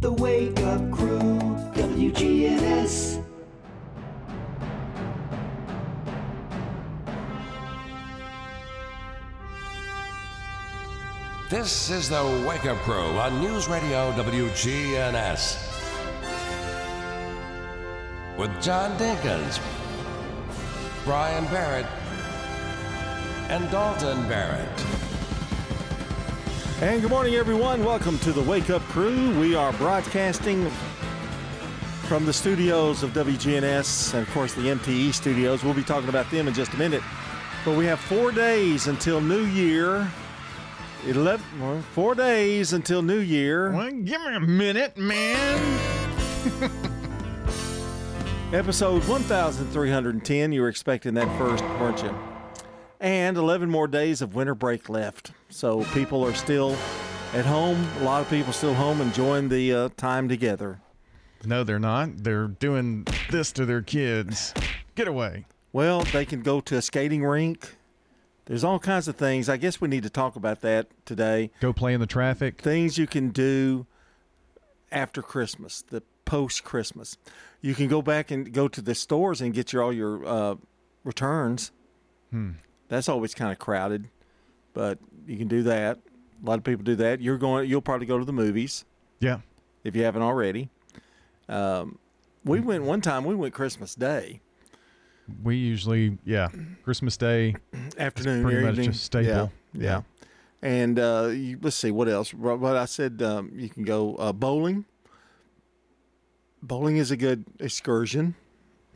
The Wake Up Crew, WGNS. This is the Wake Up Crew on News Radio WGNS. With John Dinkins, Brian Barrett, and Dalton Barrett. And good morning, everyone. Welcome to the Wake Up Crew. We are broadcasting from the studios of WGNS and, of course, the MTE studios. We'll be talking about them in just a minute. But we have four days until New Year. 11, well, four days until New Year. Well, give me a minute, man. Episode 1310. You were expecting that first, weren't you? And 11 more days of winter break left. So people are still at home. A lot of people still home enjoying the uh, time together. No, they're not. They're doing this to their kids. Get away. Well, they can go to a skating rink. There's all kinds of things. I guess we need to talk about that today. Go play in the traffic. Things you can do after Christmas, the post Christmas. You can go back and go to the stores and get your all your uh, returns. Hmm. That's always kind of crowded, but you can do that. A lot of people do that. You're going. You'll probably go to the movies Yeah. if you haven't already. Um, we went one time. We went Christmas Day We usually, yeah, Christmas Day. afternoon, pretty much evening. a staple. Yeah, Yeah. yeah. And uh, you, let's see what else. What I said, um, you can go uh, bowling. Bowling is a good excursion.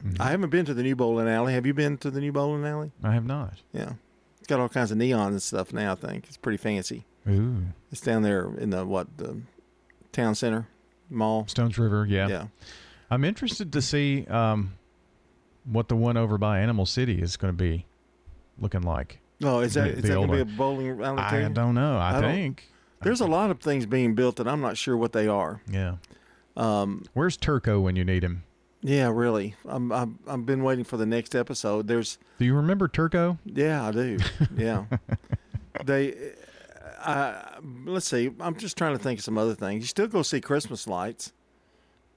Mm-hmm. I haven't been to the new bowling alley. Have you been to the new bowling alley? I have not. Yeah, it's got all kinds of neon and stuff now. I think it's pretty fancy. Ooh. It's down there in the what the town center mall. Stones River, yeah. Yeah. I'm interested to see um, what the one over by Animal City is going to be looking like. Oh, is that The- is the that going to be a bowling alley? I don't know. I, I don't- think. There's a lot of things being built that I'm not sure what they are. Yeah. Um, Where's Turco when you need him? Yeah, really. I'm, I'm I've been waiting for the next episode. There's Do you remember Turco? Yeah, I do. Yeah. they, uh, let's see. I'm just trying to think of some other things. You still go see Christmas lights.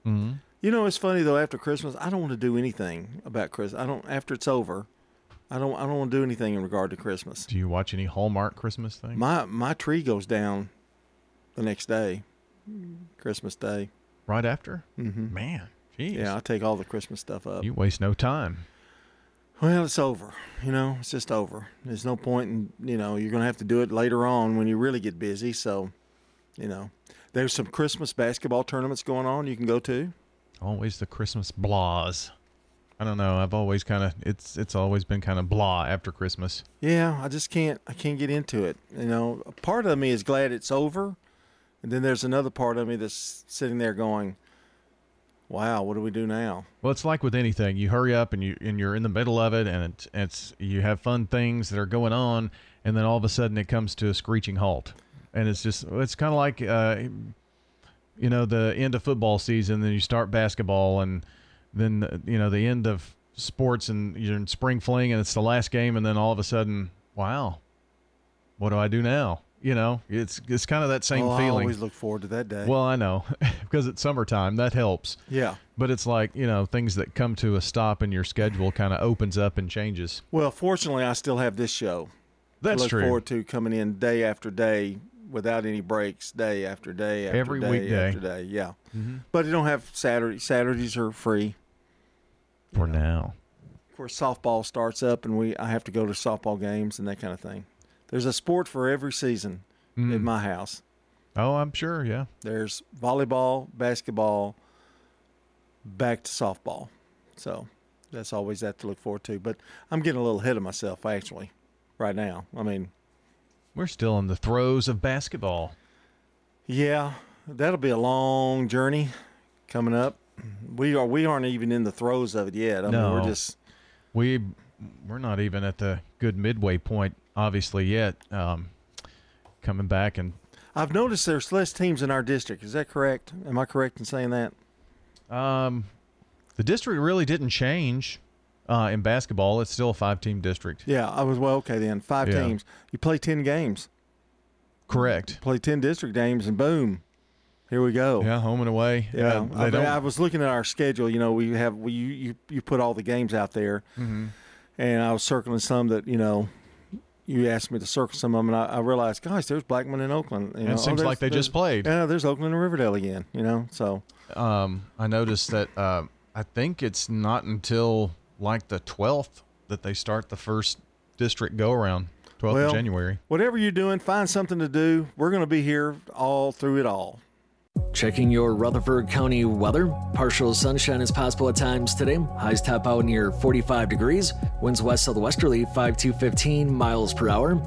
Mm-hmm. You know, it's funny though. After Christmas, I don't want to do anything about Christmas. I don't. After it's over, I don't. I don't want to do anything in regard to Christmas. Do you watch any Hallmark Christmas things? My my tree goes down the next day, Christmas Day. right after? Mm-hmm. Man, jeez. Yeah, I take all the Christmas stuff up. You waste no time. Well, it's over. You know, it's just over. There's no point in, you know, you're going to have to do it later on when you really get busy. So, you know, there's some Christmas basketball tournaments going on you can go to. Always the Christmas blahs. I don't know. I've always kind of it's it's always been kind of blah after Christmas. Yeah, I just can't, I can't get into it. You know, a part of me is glad it's over. And then there's another part of me that's sitting there going, wow, what do we do now? Well, it's like with anything. You hurry up and you and you're in the middle of it, and it's, it's you have fun things that are going on, and then all of a sudden it comes to a screeching halt, and it's just it's kind of like uh, you know the end of football season, then you start basketball, and then you know the end of sports, and you're in spring fling, and it's the last game, and then all of a sudden, wow, what do I do now? You know, it's it's kind of that same oh, I feeling. always look forward to that day. well, I know because it's summertime. That helps. yeah. But it's like, you know, things that come to a stop in your schedule kind of opens up and changes. Well, fortunately, I still have this show. That's to look true. forward to coming in day after day without any breaks, day after day after Every day weekday. after day. Yeah, Mhm. but you don't have Saturday. Saturdays are free. For know. now. Of course, softball starts up, and we I have to go to softball games and that kind of thing. There's a sport for every season Mm. in my house. oh, I'm sure. Yeah. There's volleyball, basketball, back to softball. So that's always that to look forward to. But I'm getting a little ahead of myself actually, right now. I mean, We're still in the throes of basketball. Yeah, that'll be a long journey coming up. We are we aren't even in the throes of it yet. I mean, No. we're just We we're not even at the good midway point, obviously yet. Um, coming back and I've noticed there's less teams in our district. Is that correct? Am I correct in saying that? um, the district really didn't change uh, in basketball. It's still a five-team district. Yeah, I was well okay then. Five Yeah. teams. You play ten games. Correct. Play ten district games and boom. Here we go. Yeah, home and away. Yeah, I, don't. I was looking at our schedule. You know, we have we you you, you put all the games out there, Mm-hmm. and I was circling some that you know. You asked me to circle some of them, and I, I realized, gosh, there's Blackman in Oakland. You And know, it seems there's- like they just played. Yeah, there's Oakland and Riverdale again. You know, so um, I noticed that uh, I think it's not until like the 12th that they start the first district go around, 12th Well, of January. whatever you're doing, find something to do. We're going to be here all through it all. Checking your Rutherford County weather. Partial sunshine is possible at times today. Highs top out near 45 degrees. Winds west southwesterly 5 to 15 miles per hour.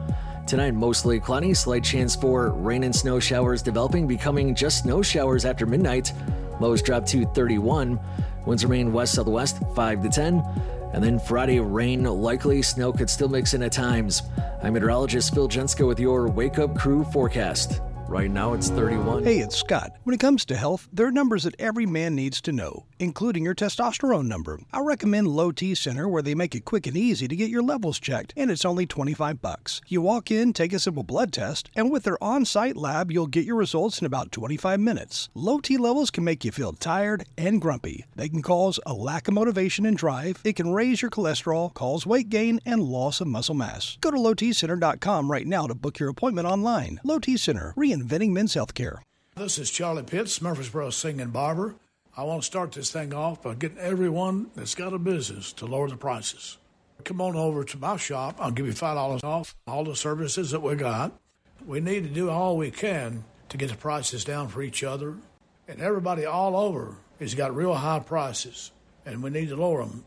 Tonight, mostly cloudy. Slight chance for rain and snow showers developing, becoming just snow showers after midnight. Lows drop to 31. Winds remain west southwest 5 to 10. And then Friday, rain likely. Snow could still mix in at times. I'm meteorologist Phil Jensko with your Wake Up Crew forecast. Right now, it's 31. Hey, it's Scott. When it comes to health, there are numbers that every man needs to know, including your testosterone number. I recommend Low T Center where they make it quick and easy to get your levels checked, and it's only 25 bucks. You walk in, take a simple blood test, and with their on-site lab, you'll get your results in about 25 minutes. Low T levels can make you feel tired and grumpy. They can cause a lack of motivation and drive. It can raise your cholesterol, cause weight gain, and loss of muscle mass. Go to lowtcenter.com right now to book your appointment online. Low T Center, reinventing men's healthcare. This is Charlie Pitts, Murfreesboro Singing Barber. I want to start this thing off by getting everyone that's got a business to lower the prices. Come on over to my shop. I'll give you $5 off all the services that we got. We need to do all we can to get the prices down for each other. And everybody all over has got real high prices, and we need to lower them.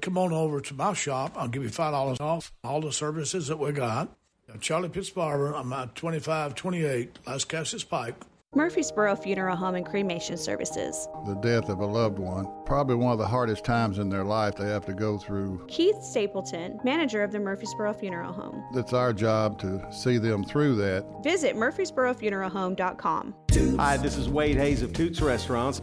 Come on over to my shop. I'll give you $5 off all the services that we got. Charlie Pitts Barber. I'm at 2528 Lascassas Pike. Murfreesboro Funeral Home and Cremation Services. the death of a loved one. Probably one of the hardest times in their life they have to go through. Keith Stapleton, manager of the Murfreesboro Funeral Home. It's our job to see them through that. Visit murfreesborofuneralhome.com. Hi, this is Wade Hayes of Toots Restaurants.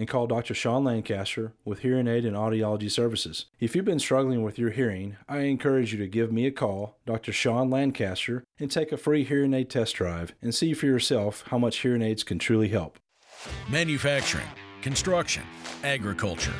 and call Dr. Sean Lancaster with Hearing Aid and Audiology Services. If you've been struggling with your hearing, I encourage you to give me a call, Dr. Sean Lancaster, and take a free hearing aid test drive and see for yourself how much hearing aids can truly help. Manufacturing, construction, agriculture.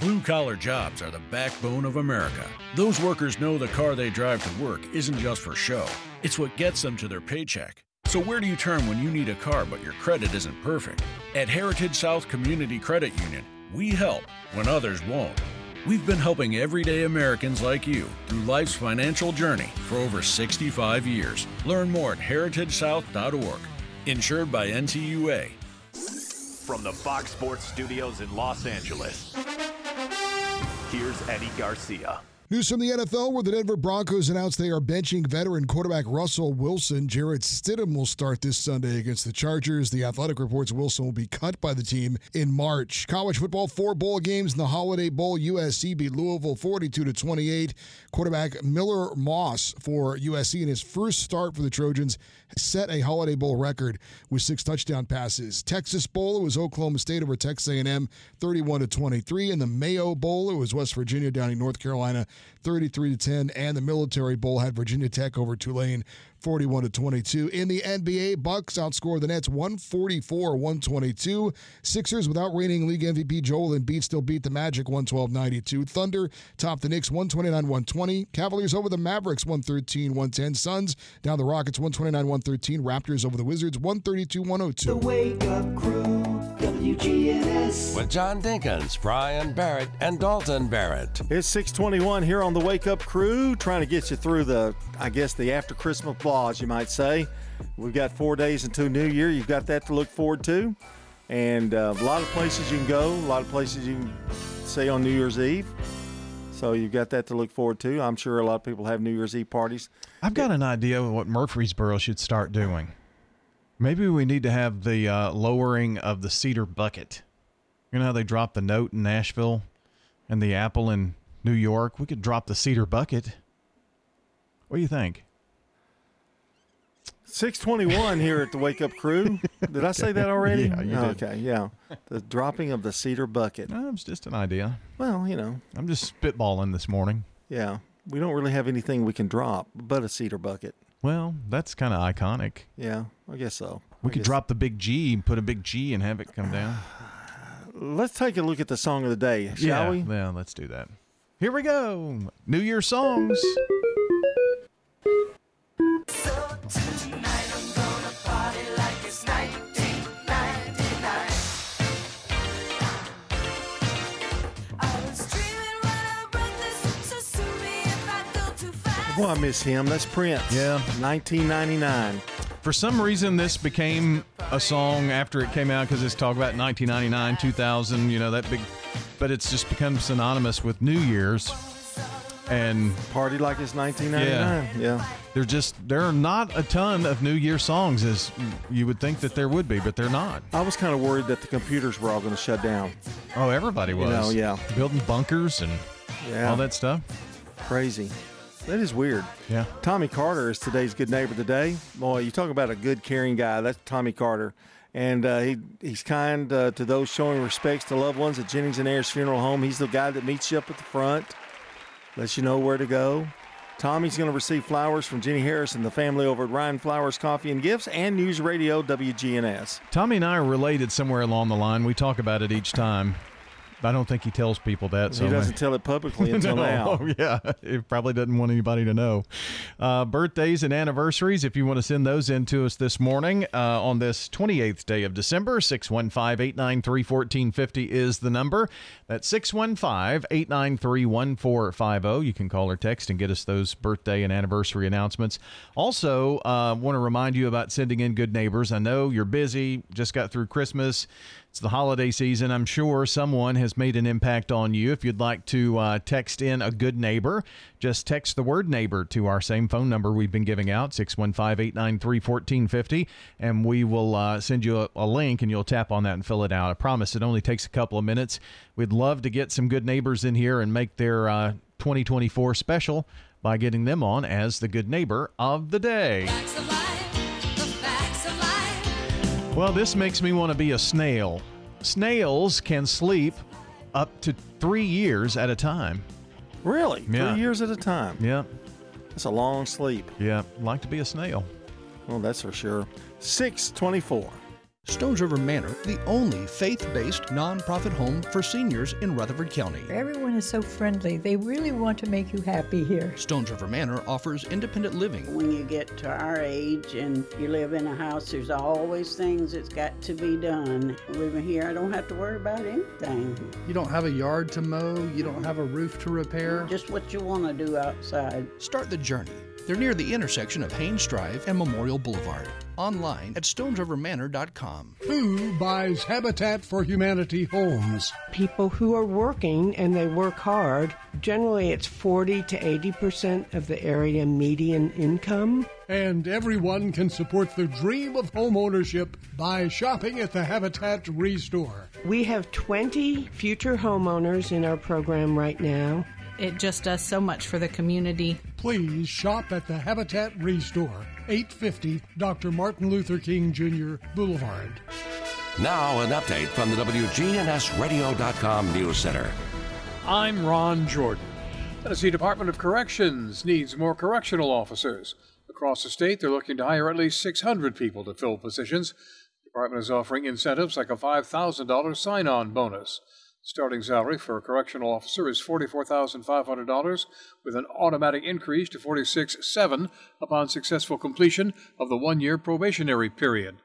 Blue collar jobs are the backbone of America. Those workers know the car they drive to work isn't just for show, it's what gets them to their paycheck. So, where do you turn when you need a car but your credit isn't perfect? At Heritage South Community Credit Union, we help when others won't. We've been helping everyday Americans like you through life's financial journey for over 65 years. Learn more at heritagesouth.org. Insured by NCUA. From the Fox Sports Studios in Los Angeles, here's Eddie Garcia. News from the NFL where the Denver Broncos announced they are benching veteran quarterback Russell Wilson. Jarrett Stidham will start this Sunday against the Chargers. The Athletic reports Wilson will be cut by the team in March. College football, four bowl games in the Holiday Bowl. USC beat Louisville 42 to 28. Quarterback Miller Moss for USC in his first start for the Trojans set a Holiday Bowl record with six touchdown passes. Texas Bowl it was Oklahoma State over Texas A&M 31 to 23. In the Mayo Bowl it was West Virginia downing North Carolina 33 to 10, and the Military Bowl had Virginia Tech over Tulane 41 to 22. In the NBA, Bucks outscore the Nets 144-122. Sixers without reigning league MVP Joel Embiid still beat the Magic 112-92. Thunder topped the Knicks 129-120. Cavaliers over the Mavericks 113-110. Suns down the Rockets 129-113. Raptors over the Wizards 132-102. The Wake Up Crew, WGNS. With John Dinkins, Brian Barrett, and Dalton Barrett. It's 621 here on the Wake Up Crew, trying to get you through the, I guess, the after Christmas pause, you might say. We've got four days until New Year. You've got that to look forward to. And uh, a lot of places you can go, a lot of places you can say on New Year's Eve. So you've got that to look forward to. I'm sure a lot of people have New Year's Eve parties. I've got an idea of what Murfreesboro should start doing. Maybe we need to have the uh, lowering of the cedar bucket. You know how they dropped the note in Nashville and the apple in New York? We could drop the cedar bucket. What do you think? 621 here at the Wake Up Crew. Did I say that already? Yeah, you did. Okay, yeah. The dropping of the cedar bucket. No, it's just an idea. Well, you know, I'm just spitballing this morning. yeah. We don't really have anything we can drop but a cedar bucket. Well, that's kind of iconic. Yeah, I guess so. We I could guess- drop the big G, put a big G, and have it come down. Let's take a look at the song of the day, shall yeah, we? Yeah, let's do that. Here we go. New Year songs. Boy, I miss him. That's Prince. Yeah. 1999. For some reason, this became a song after it came out because it's talk about 1999, 2000, you know, that big, but it's just become synonymous with New Year's. And Party like it's 1999. Yeah. They're just, there are not a ton of New Year songs as you would think that there would be, but they're not. I was kind of worried that the computers were all going to shut down. Oh, everybody You was. know, yeah. Building bunkers and Yeah. all that stuff. Crazy. That is weird. Yeah. Tommy Carter is today's good neighbor today. Boy, you talk about a good, caring guy. That's Tommy Carter. And uh, he, he's kind uh, to those showing respects to loved ones at Jennings and Ayers Funeral Home. He's the guy that meets you up at the front, lets you know where to go. Tommy's going to receive flowers from Jenny Harris and the family over at Ryan Flowers Coffee and Gifts and News Radio WGNS. Tommy and I are related somewhere along the line. We talk about it each time. I don't think he tells people that. So he doesn't tell it publicly until No, now. Yeah, he probably doesn't want anybody to know. Uh, birthdays and anniversaries, if you want to send those in to us this morning uh, on this 28th day of December, 615 893 1450 is the number. That's 615 893 1450. oh. You can call or text and get us those birthday and anniversary announcements. Also, uh, want to remind you about sending in good neighbors. I know you're busy, just got through Christmas. It's the holiday season. I'm sure someone has made an impact on you. If you'd like to uh, text in a good neighbor, just text the word neighbor to our same phone number we've been giving out, 615 893 1450, and we will uh, send you a, a link and you'll tap on that and fill it out. I promise it only takes a couple of minutes. We'd love to get some good neighbors in here and make their uh, 2024 special by getting them on as the good neighbor of the day. Well, this makes me want to be a snail. Snails can sleep up to three years at a time. Really? Yeah. Three years at a time. Yeah. That's a long sleep. Yeah. Like to be a snail. Well, that's for sure. 624. Stones River Manor, the only faith based nonprofit home for seniors in Rutherford County. Everyone is so friendly. They really want to make you happy here. Stones River Manor offers independent living. When you get to our age and you live in a house, there's always things that's got to be done. Living here, I don't have to worry about anything. You don't have a yard to mow, you don't have a roof to repair. Just what you want to do outside. Start the journey. They're near the intersection of Haynes Drive and Memorial Boulevard. Online at stonesrivermanor.com. Who buys Habitat for Humanity homes? People who are working and they work hard. Generally, it's 40 to 80 percent of the area median income. And everyone can support the dream of home ownership by shopping at the Habitat Restore. We have 20 future homeowners in our program right now. It just does so much for the community. Please shop at the Habitat Restore, 850 Dr. Martin Luther King Jr. Boulevard. Now, an update from the WGNSradio.com News Center. I'm Ron Jordan. Tennessee Department of Corrections needs more correctional officers. Across the state, they're looking to hire at least 600 people to fill positions. The department is offering incentives like a $5,000 sign on bonus. Starting salary for a correctional officer is $44,500 with an automatic increase to 46,700 upon successful completion of the one year probationary period.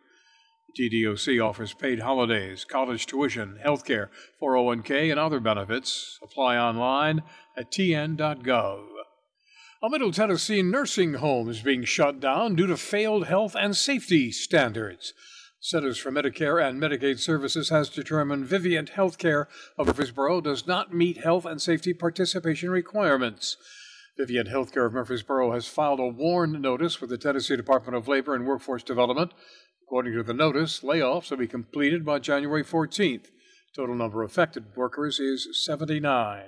TDOC offers paid holidays, college tuition, health care, 401k, and other benefits. Apply online at tn.gov. A Middle Tennessee nursing home is being shut down due to failed health and safety standards. Centers for Medicare and Medicaid Services has determined Vivient Healthcare of Murfreesboro does not meet health and safety participation requirements. Vivient Healthcare of Murfreesboro has filed a warn notice with the Tennessee Department of Labor and Workforce Development. According to the notice, layoffs will be completed by January 14th. Total number of affected workers is 79.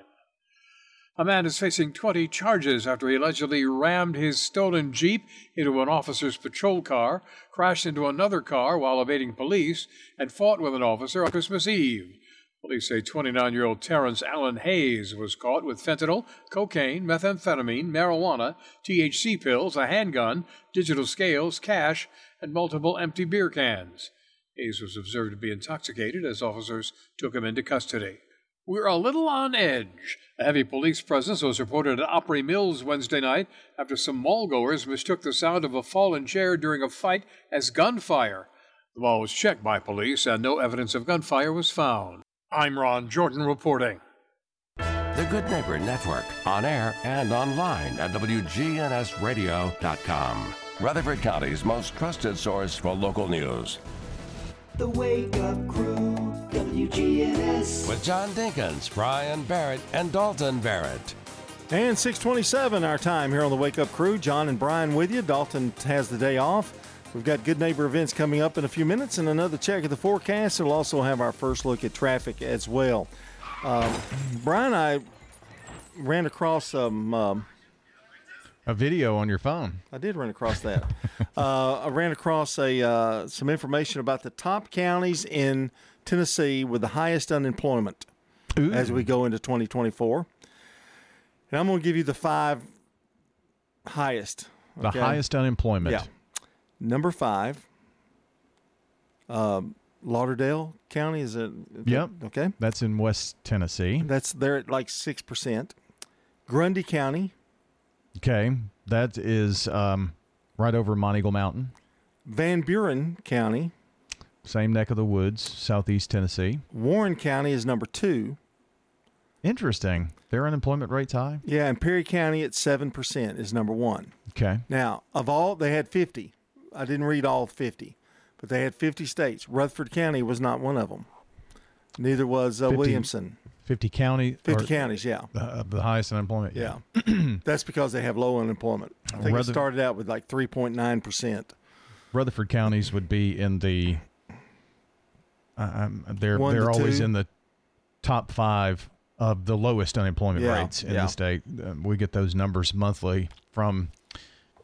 A man is facing 20 charges after he allegedly rammed his stolen Jeep into an officer's patrol car, crashed into another car while evading police, and fought with an officer on Christmas Eve. Police say 29 year old Terrence Allen Hayes was caught with fentanyl, cocaine, methamphetamine, marijuana, THC pills, a handgun, digital scales, cash, and multiple empty beer cans. Hayes was observed to be intoxicated as officers took him into custody. We're a little on edge. A heavy police presence was reported at Opry Mills Wednesday night after some mallgoers mistook the sound of a fallen chair during a fight as gunfire. The mall was checked by police and no evidence of gunfire was found. I'm Ron Jordan reporting. The Good Neighbor Network, on air and online at WGNSradio.com. Rutherford County's most trusted source for local news. The Wake Up Crew, WGNS. With John Dinkins, Brian Barrett, and Dalton Barrett. And 627 our time here on the Wake Up Crew. John and Brian with you. Dalton has the day off. We've got good neighbor events coming up in a few minutes and another check of the forecast. We'll also have our first look at traffic as well. Um, Brian, I ran across some. Um, a video on your phone. I did run across that. uh, I ran across a uh, some information about the top counties in Tennessee with the highest unemployment Ooh. as we go into 2024. And I'm going to give you the five highest. The okay? highest unemployment. Yeah. Number five, um, Lauderdale County is it? Yep. Okay. That's in West Tennessee. That's they're at like six percent. Grundy County, Okay. That is um, right over Monteagle Mountain. Van Buren County, Same neck of the woods, southeast Tennessee. Warren County is number two. Interesting. Their unemployment rate's high. Yeah, and Perry County at seven percent is number one. Okay. Now, of all they had fifty. I didn't read all fifty, but they had fifty states. Rutherford County was not one of them. Neither was uh, 50 Williamson. 50 county. 50 or counties, yeah. The, the highest unemployment. Yeah. That's because they have low unemployment. I think it started out with like 3.9%. Rutherford counties would be in the. Um, they're One they're always two. in the top five of the lowest unemployment Yeah, rates in yeah. the state. Uh, we get those numbers monthly from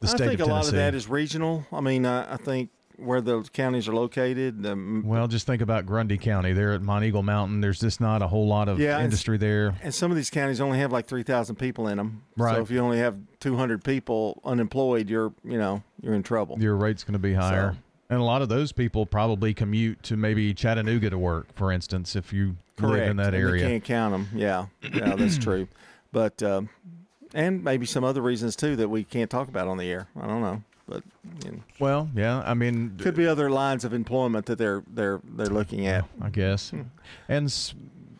the state. I state think of a lot of that is regional. I mean, I, I think where the counties are located, um, well, just think about Grundy County. They're at Monteagle Mountain. There's just not a whole lot of Yeah, industry there. and some of these counties only have like 3,000 people in them. Right. So if you only have 200 people unemployed, you're, you know, you're in trouble. Your rate's going to be higher. And a lot of those people probably commute to maybe Chattanooga to work, for instance, if you live in that And you can't count them. Yeah, yeah, that's true. But um, and maybe some other reasons too that we can't talk about on the air. I don't know, but you know, Well, yeah, I mean, could be other lines of employment that they're they're they're looking at. I guess. Hmm. And s-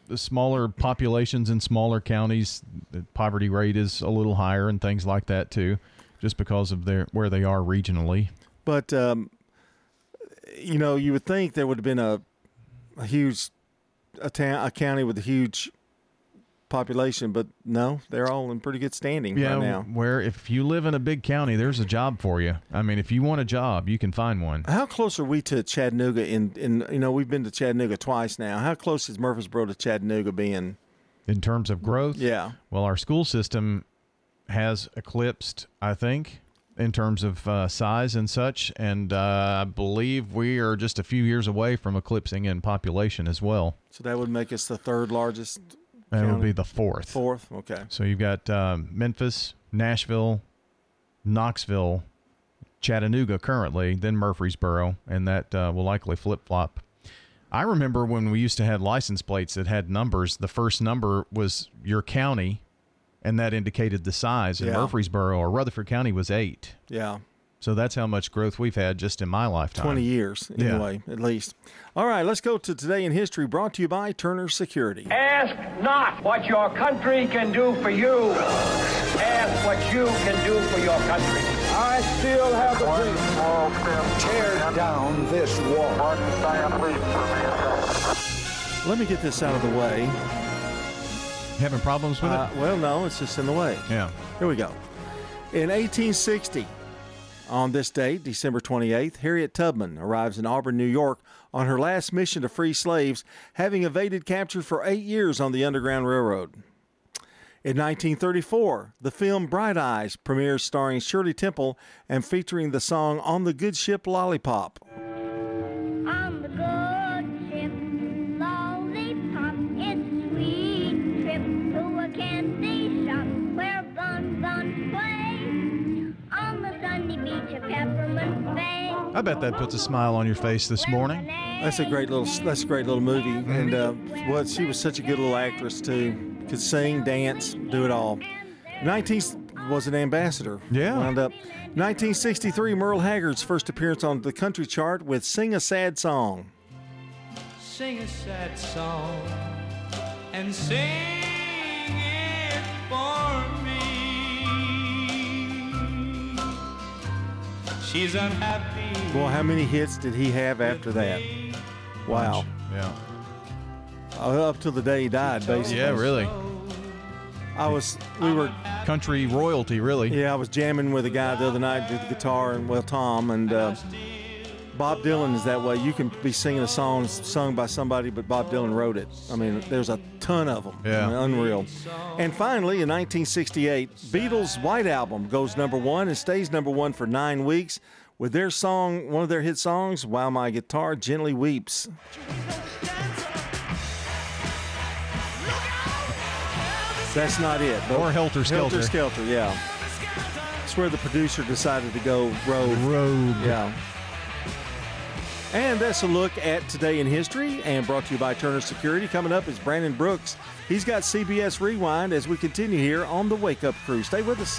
the smaller populations in smaller counties, the poverty rate is a little higher and things like that too, just because of their where they are regionally. But um, you know, you would think there would have been a a huge a town a county with a huge population, but no, they're all in pretty good standing Yeah, right now. where if you live in a big county, there's a job for you. I mean, if you want a job, you can find one. How close are we to Chattanooga? In in you know, we've been to Chattanooga twice now. How close is Murfreesboro to Chattanooga being? In terms of growth, Yeah. Well, our school system has eclipsed, I think, in terms of uh, size and such, and uh, I believe we are just a few years away from eclipsing in population as well. So that would make us the third largest. That would be the fourth. Fourth, okay. So you've got um, Memphis, Nashville, Knoxville, Chattanooga currently, then Murfreesboro, and that uh, will likely flip flop. I remember when we used to have license plates that had numbers. The first number was your county, and that indicated the size. And Yeah. Murfreesboro or Rutherford County was eight. Yeah. So that's how much growth we've had just in my lifetime. 20 years, Yeah. anyway, at least. All right, let's go to Today in History, brought to you by Turner Security. Ask not what your country can do for you. Ask what you can do for your country. I still have the dream. Tear down this wall. Let me get this out of the way. Having problems with Uh, it? well, no, it's just in the way. Yeah. Here we go. In 1860, On this date, December 28th, Harriet Tubman arrives in Auburn, New York on her last mission to free slaves, having evaded capture for eight years on the Underground Railroad. In 1934, the film Bright Eyes premieres starring Shirley Temple and featuring the song On the Good Ship Lollipop. I bet that puts a smile on your face this morning. That's a great little. That's a great little movie, and uh, well, she was such a good little actress too. Could sing, dance, do it all. 19 was an ambassador. Yeah. Wound up. 1963, Merle Haggard's first appearance on the country chart with "Sing a Sad Song." Sing a sad song and sing it for She's unhappy. Boy, how many hits did he have after that? Wow. Yeah. Uh, up till the day he died, basically. Yeah, really. I was. We were. Country royalty, really. Yeah, I was jamming with a guy the other night with the guitar, and well, Tom and uh, Bob Dylan is that way. You can be singing a song sung by somebody, but Bob Dylan wrote it. I mean, there's a ton of them. Yeah. I mean, unreal. And finally, in 1968, Beatles' White Album goes number one and stays number one for nine weeks with their song, one of their hit songs, "While My Guitar Gently Weeps." That's not it. Or Helter Skelter. Helter Skelter, yeah. It's where the producer decided to go rogue. Rogue. Yeah. And that's a look at today in history and brought to you by Turner Security. Coming up is Brandon Brooks. He's got CBS Rewind as we continue here on the Wake Up Crew. Stay with us.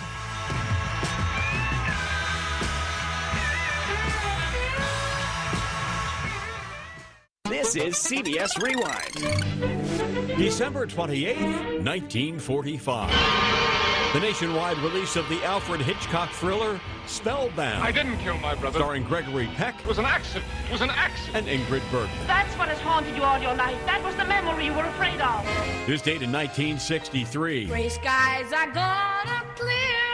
This is CBS Rewind. December 28th, 1945. The nationwide release of the Alfred Hitchcock thriller Spellbound. I didn't kill my brother. Starring Gregory Peck It was an accident. It was an accident. and Ingrid Bergman. That's what has haunted you all your life. That was the memory you were afraid of. This date in 1963. Gray skies are gonna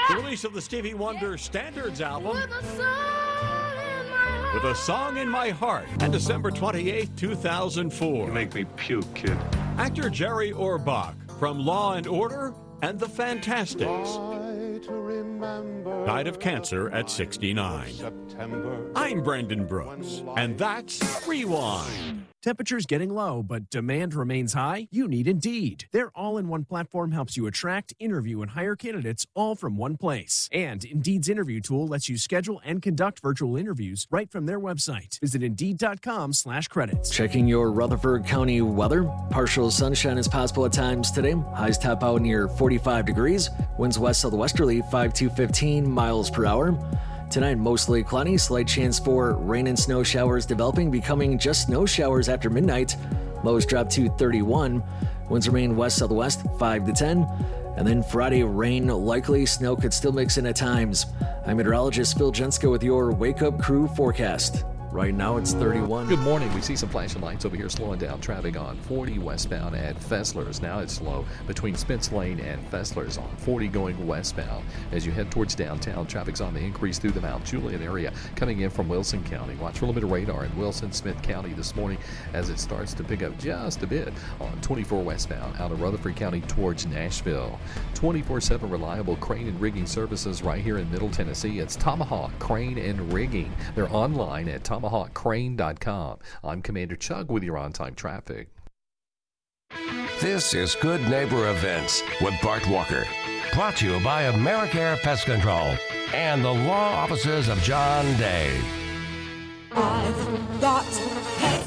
The release of the Stevie Wonder Standards album with a sun in my heart. with a song in my heart. And December 28th, 2004. You make me puke, kid. Actor Jerry Orbach from Law and Order and The Fantasticks. Died of cancer at 69. I'm Brandon Brooks, and that's Rewind. Temperatures getting low, but demand remains high? You need Indeed. Their all in one platform helps you attract, interview, and hire candidates all from one place. And Indeed's interview tool lets you schedule and conduct virtual interviews right from their website. Visit Indeed.com slash credits. Checking your Rutherford County weather. Partial sunshine is possible at times today. Highs top out near 45 degrees. Winds west southwesterly 5 to 15 miles per hour. Tonight, mostly cloudy, slight chance for rain and snow showers developing, becoming just snow showers after midnight. Lows drop to 31. Winds remain west southwest 5 to 10. And then Friday, rain likely, snow could still mix in at times. I'm meteorologist Phil Jenska with your Wake Up Crew forecast. Right now it's 31. Good morning. We see some flashing lights over here slowing down traffic on 40 westbound at Fessler's. Now it's slow between Spence Lane and Fessler's on 40 going westbound. As you head towards downtown, traffic's on the increase through the Mount Juliet area coming in from Wilson County. Watch for a little bit of radar in Wilson Smith County this morning as it starts to pick up just a bit on 24 westbound out of Rutherford County towards Nashville. 24 7 reliable crane and rigging services right here in Middle Tennessee. It's Tomahawk Crane and Rigging. They're online at tomahawkcrane.com. I'm Commander Chug with your on time traffic. This is Good Neighbor Events with Bart Walker. Brought to you by Americare Pest Control and the law offices of John Day.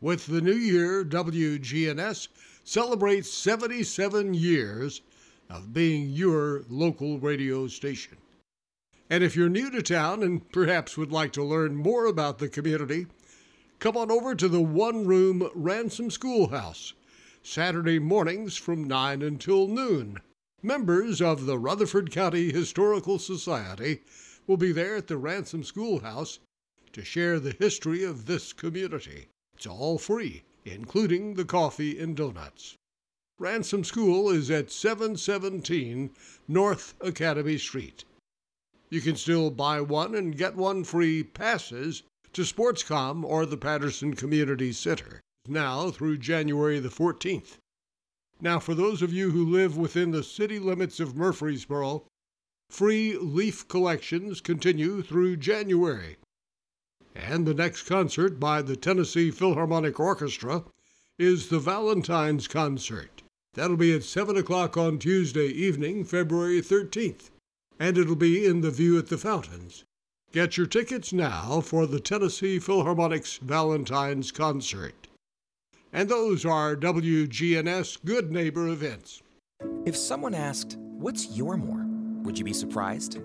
With the new year, WGNS celebrates 77 years of being your local radio station. And if you're new to town and perhaps would like to learn more about the community, come on over to the one room Ransom Schoolhouse, Saturday mornings from 9 until noon. Members of the Rutherford County Historical Society will be there at the Ransom Schoolhouse to share the history of this community. It's all free, including the coffee and donuts. Ransom School is at 717 North Academy Street. You can still buy one and get one free passes to Sportscom or the Patterson Community Center now through January the 14th. Now, for those of you who live within the city limits of Murfreesboro, free leaf collections continue through January. And the next concert by the Tennessee Philharmonic Orchestra is the Valentine's Concert. That'll be at 7 o'clock on Tuesday evening, February 13th and it'll be in the View at the Fountains. Get your tickets now for the Tennessee Philharmonic's Valentine's Concert. And those are WGNS Good Neighbor events. If someone asked, What's your more? Would you be surprised?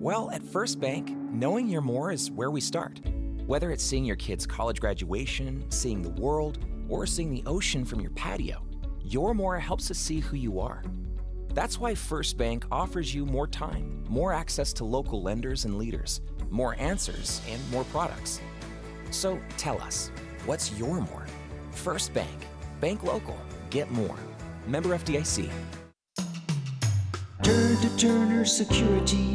Well, at First Bank, knowing your more is where we start. Whether it's seeing your kid's college graduation, seeing the world, or seeing the ocean from your patio, your more helps us see who you are. That's why First Bank offers you more time, more access to local lenders and leaders, more answers, and more products. So tell us, what's your more? First Bank. Bank local. Get more. Member FDIC. Turn to Turner Security.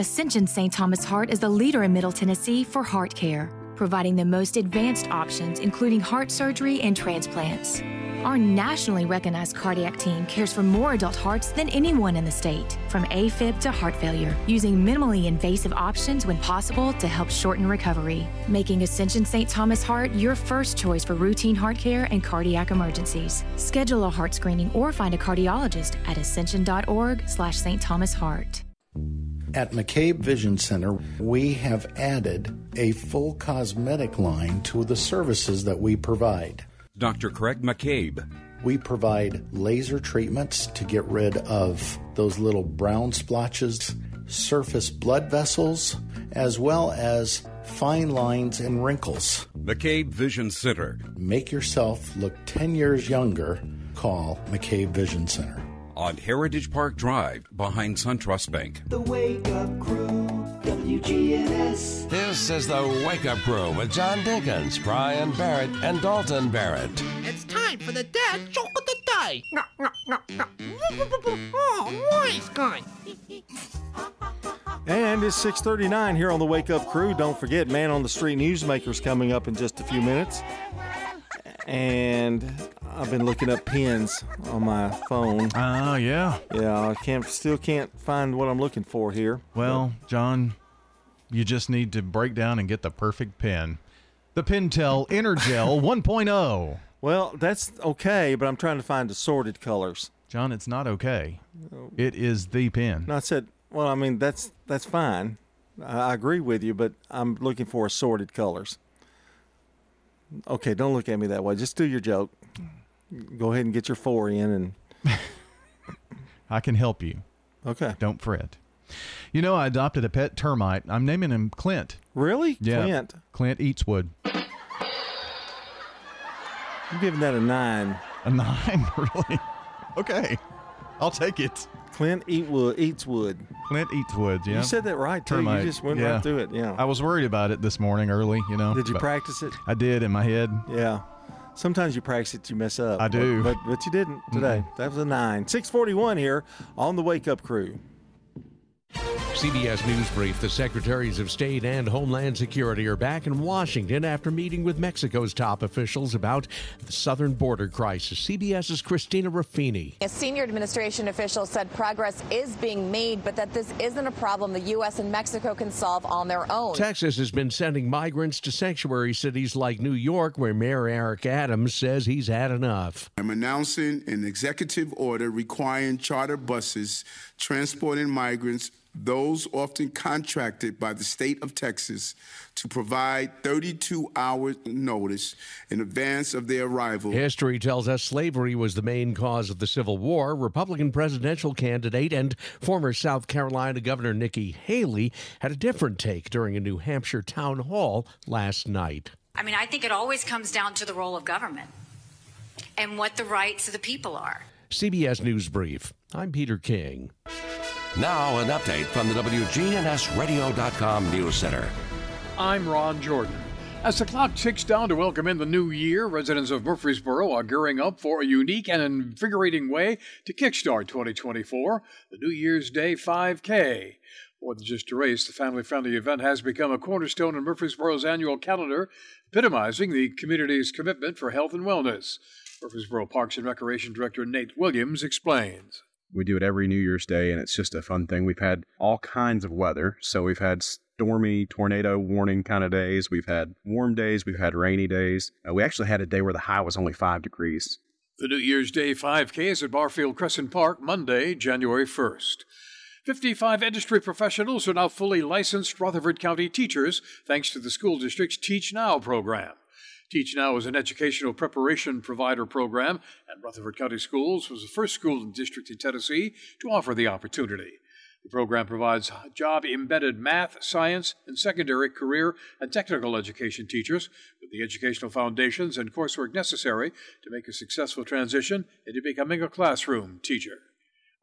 Ascension St. Thomas Heart is the leader in Middle Tennessee for heart care, providing the most advanced options, including heart surgery and transplants. Our nationally recognized cardiac team cares for more adult hearts than anyone in the state, from AFib to heart failure, using minimally invasive options when possible to help shorten recovery, making Ascension St. Thomas Heart your first choice for routine heart care and cardiac emergencies. Schedule a heart screening or find a cardiologist at ascension.org slash St. Thomas Heart. At McCabe Vision Center, we have added a full cosmetic line to the services that we provide. Dr. Craig McCabe. We provide laser treatments to get rid of those little brown splotches, surface blood vessels, as well as fine lines and wrinkles. McCabe Vision Center. Make yourself look 10 years younger. Call McCabe Vision Center on Heritage Park Drive behind SunTrust Bank. The Wake Up Crew, WGNS. This is the Wake Up Crew with John Dinkins, Brian Barrett, and Dalton Barrett. It's time for the dad joke of the day. No, no, no, no. Oh, nice guy. And it's 6:39 here on the Wake Up Crew. Don't forget, Man on the Street Newsmakers coming up in just a few minutes. And I've been looking up pins on my phone. Oh, yeah. Yeah, I can't still can't find what I'm looking for here. Well, John, you just need to break down and get the perfect pen. The Pentel Energel 1.0. Well, that's okay, but I'm trying to find assorted colors. John, it's not okay. It is the pen. No, I said, well, I mean that's that's fine. I, I agree with you, but I'm looking for assorted colors. Okay, don't look at me that way. Just do your joke. Go ahead and get your four in, and I can help you. Okay. Don't fret. You know, I adopted a pet termite. I'm naming him Clint. Really? Yeah. Clint. Clint Eatswood. I'm giving that a nine. A nine, really? Okay, I'll take it. Clint Eatwood eats wood. Clint Eatwood. Yeah. You said that right too. Termite. You just went yeah. right through it. Yeah. I was worried about it this morning early. You know. Did you but practice it? I did in my head. Yeah. Sometimes you practice it, you mess up. I do. But, but, but you didn't today. That was a nine. 641 here on the Wake Up Crew. CBS News Brief The Secretaries of State and Homeland Security are back in Washington after meeting with Mexico's top officials about the southern border crisis. CBS's Christina Ruffini. A senior administration official said progress is being made, but that this isn't a problem the U.S. and Mexico can solve on their own. Texas has been sending migrants to sanctuary cities like New York, where Mayor Eric Adams says he's had enough. I'm announcing an executive order requiring charter buses transporting migrants those often contracted by the state of Texas to provide 32 hours notice in advance of their arrival. History tells us slavery was the main cause of the Civil War. Republican presidential candidate and former South Carolina Governor Nikki Haley had a different take during a New Hampshire town hall last night. I mean, I think it always comes down to the role of government and what the rights of the people are. CBS News Brief. I'm Peter King. Now, an update from the WGNSradio.com News Center. I'm Ron Jordan. As the clock ticks down to welcome in the new year, residents of Murfreesboro are gearing up for a unique and invigorating way to kickstart 2024, the New Year's Day 5K. More than just a race, the family friendly event has become a cornerstone in Murfreesboro's annual calendar, epitomizing the community's commitment for health and wellness. Murfreesboro Parks and Recreation Director Nate Williams explains. We do it every New Year's Day, and it's just a fun thing. We've had all kinds of weather. So we've had stormy, tornado warning kind of days. We've had warm days. We've had rainy days. Uh, we actually had a day where the high was only five degrees. The New Year's Day 5K is at Barfield Crescent Park Monday, January 1st. 55 industry professionals are now fully licensed Rutherford County teachers thanks to the school district's Teach Now program. Teach Now is an educational preparation provider program, and Rutherford County Schools was the first school in district in Tennessee to offer the opportunity. The program provides job embedded math, science, and secondary career and technical education teachers with the educational foundations and coursework necessary to make a successful transition into becoming a classroom teacher.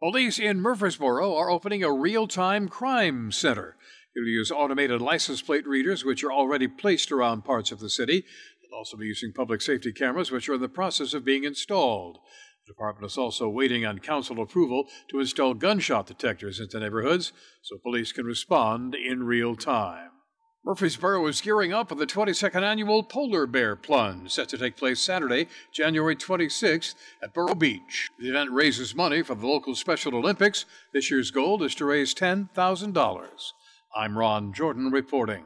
Police in Murfreesboro are opening a real time crime center. It will use automated license plate readers, which are already placed around parts of the city, They'll also be using public safety cameras, which are in the process of being installed. The department is also waiting on council approval to install gunshot detectors into neighborhoods so police can respond in real time. Murfreesboro is gearing up for the 22nd annual Polar Bear Plunge, set to take place Saturday, January 26th at Borough Beach. The event raises money for the local Special Olympics. This year's goal is to raise $10,000. I'm Ron Jordan reporting.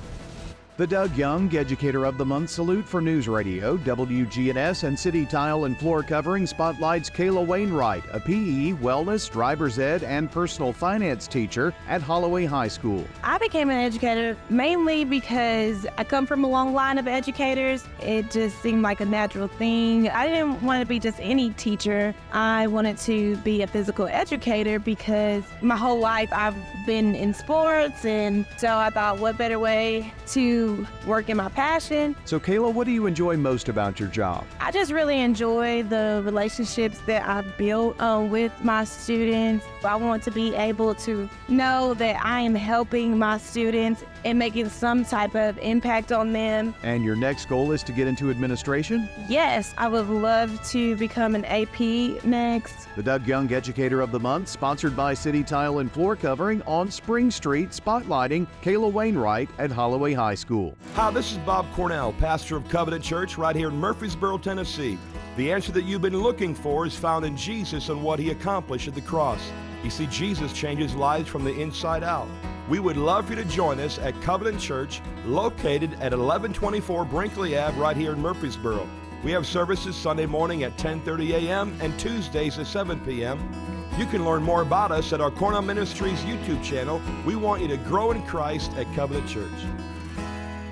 The Doug Young Educator of the Month salute for News Radio, WGNS, and City Tile and Floor Covering spotlights Kayla Wainwright, a PE, wellness, driver's ed, and personal finance teacher at Holloway High School. I became an educator mainly because I come from a long line of educators. It just seemed like a natural thing. I didn't want to be just any teacher. I wanted to be a physical educator because my whole life I've been in sports, and so I thought, what better way to work in my passion. So, Kayla, what do you enjoy most about your job? I just really enjoy the relationships that I've built uh, with my students. I want to be able to know that I am helping my students and making some type of impact on them. And your next goal is to get into administration? Yes, I would love to become an AP next. The Doug Young Educator of the Month, sponsored by City Tile and Floor Covering on Spring Street, spotlighting Kayla Wainwright at Holloway High School. Hi, this is Bob Cornell, pastor of Covenant Church right here in Murfreesboro, Tennessee. The answer that you've been looking for is found in Jesus and what he accomplished at the cross. You see, Jesus changes lives from the inside out. We would love for you to join us at Covenant Church, located at 1124 Brinkley Ave, right here in Murfreesboro. We have services Sunday morning at 10:30 a.m. and Tuesdays at 7 p.m. You can learn more about us at our Cornell Ministries YouTube channel. We want you to grow in Christ at Covenant Church.